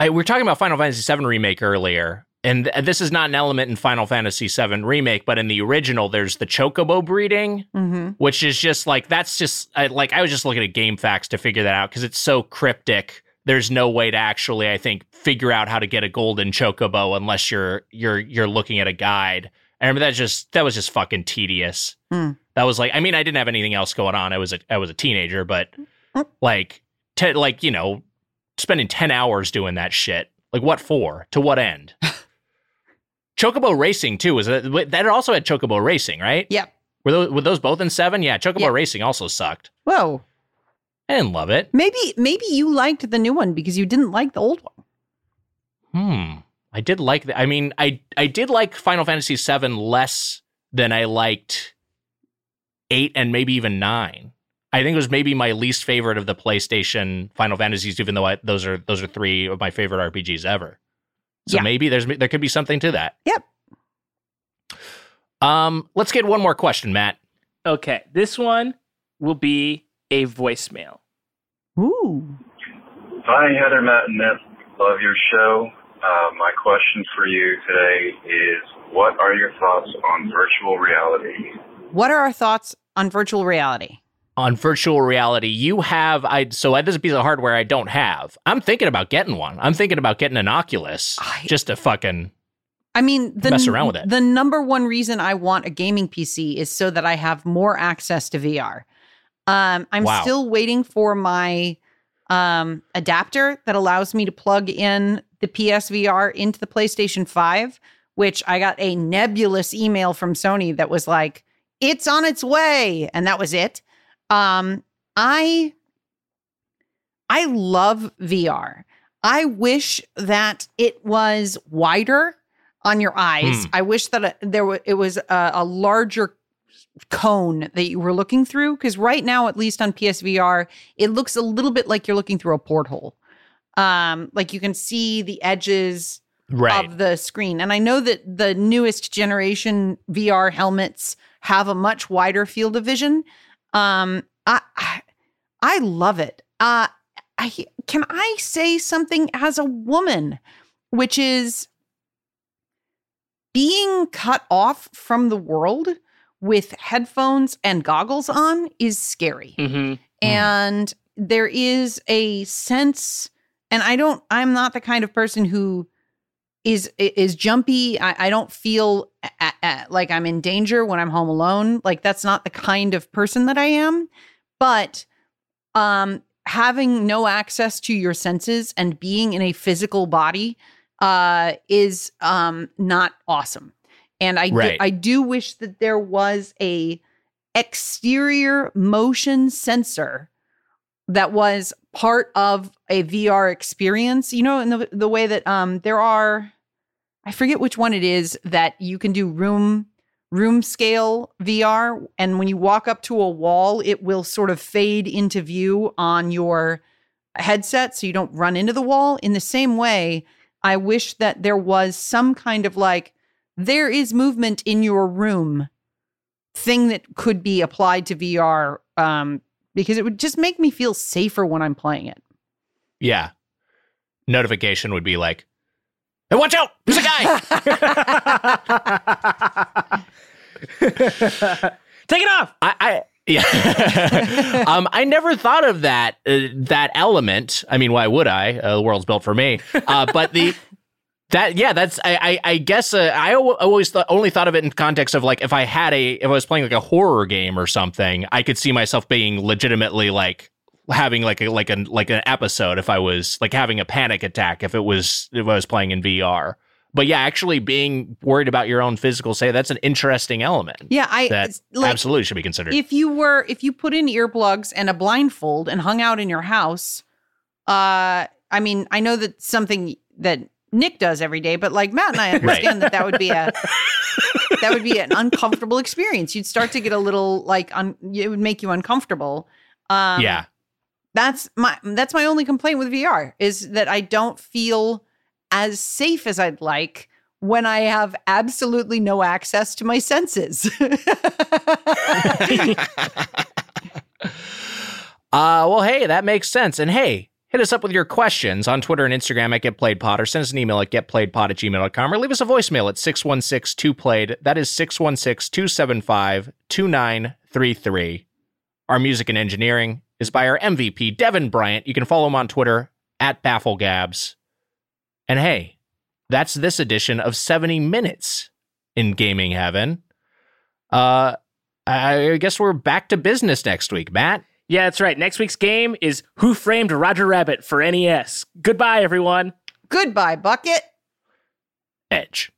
I, we were talking about Final Fantasy VII remake earlier, and th- this is not an element in Final Fantasy VII remake, but in the original, there's the chocobo breeding,
Mm-hmm.
which is just like that's just I, like I was just looking at GameFAQs to figure that out because it's so cryptic there's no way to actually, I think, figure out how to get a golden chocobo unless you're you're you're looking at a guide. I remember that just that was just fucking tedious.
Hmm.
That was like, I mean, I didn't have anything else going on. I was a I was a teenager, but
Hmm.
like, te- like you know, spending ten hours doing that shit. Like, what for? To what end? Chocobo Racing too was that that also had Chocobo Racing, right?
Yep.
Were those were those both in seven? Yeah, Chocobo
Yeah.
Racing also sucked.
Whoa.
I didn't love it.
Maybe maybe you liked the new one because you didn't like the old one.
Hmm. I did like that. I mean, I I did like Final Fantasy VII less than I liked eight and maybe even nine. I think it was maybe my least favorite of the PlayStation Final Fantasies, even though I, those are those are three of my favorite RPGs ever. So
Yeah.
maybe there's there could be something to that.
Yep.
Um, let's get one more question, Matt.
Okay, this one will be a voicemail.
Ooh.
Hi, Heather, Matt, and Nip. Love your show. Uh, my question for you today is what are your thoughts on virtual reality?
What are our thoughts on virtual reality?
On virtual reality you have i so I, this is a piece of hardware i don't have i'm thinking about getting one i'm thinking about getting an oculus
I-
just to fucking
I mean, the
Mess around with it.
The number one reason I want a gaming PC is so that I have more access to VR. Um, I'm
Wow.
still waiting for my um, adapter that allows me to plug in the PSVR into the PlayStation 5, which I got a nebulous email from Sony that was like, it's on its way. And that was it. Um, I I love VR. I wish that it was wider on your eyes.
Hmm.
I wish that it, there wa- it was a, a larger cone that you were looking through because right now at least on PSVR it looks a little bit like you're looking through a porthole. Um like you can see the edges
right
of the screen. And I know that the newest generation VR helmets have a much wider field of vision. Um, I I, love it. Uh, I can I say something as a woman, which is being cut off from the world with headphones and goggles on is scary
Mm-hmm.
and there is a sense and i don't i'm not the kind of person who is is jumpy i, I don't feel a, a- like i'm in danger when i'm home alone. Like that's not the kind of person that i am. But um having no access to your senses and being in a physical body uh is um not awesome. And i do, i do wish that there was a exterior motion sensor that was part of a VR experience. You know, in the the way that um there are I forget which one it is that you can do room room scale VR and when you walk up to a wall it will sort of fade into view on your headset so you don't run into the wall in the same way I wish that there was some kind of like there is movement in your room thing that could be applied to VR um, because it would just make me feel safer when I'm playing it.
yeah notification would be like hey watch out there's a guy
Take it off.
I, I yeah. um, I never thought of that uh, that element. I mean, why would I? Uh, the world's built for me. Uh, but the that yeah, that's I I, I guess uh, I always th- only thought of it in context of like if I had a if I was playing like a horror game or something, I could see myself being legitimately like having like a like an like an episode if I was like having a panic attack if it was if I was playing in VR. But yeah, actually being worried about your own physical say that's an interesting element
Yeah, I
that
like
absolutely should be considered.
if you were if you put in earplugs and a blindfold and hung out in your house, uh, I mean, I know that something that Nick does every day, but like Matt and I understand that that would be a that would be an uncomfortable experience. You'd start to get a little like un, it would make you uncomfortable. Um,
yeah.
That's my that's my only complaint with VR is that I don't feel as safe as I'd like when I have absolutely no access to my senses.
Uh, well, hey, that makes sense. And hey, hit us up with your questions on Twitter and Instagram at GetPlayedPod or send us an email at getplayedpod at gmail.com or leave us a voicemail at 616-2played. That is 616-275-2933. Our music and engineering is by our MVP, Devin Bryant. You can follow him on Twitter at Bafflegabs. And hey, that's this edition of 70 Minutes in Gaming Heaven. Uh, I guess we're back to business next week, Matt.
Yeah, that's right. Next week's game is Who Framed Roger Rabbit for NES. Goodbye, everyone.
Goodbye, Bucket.
Edge.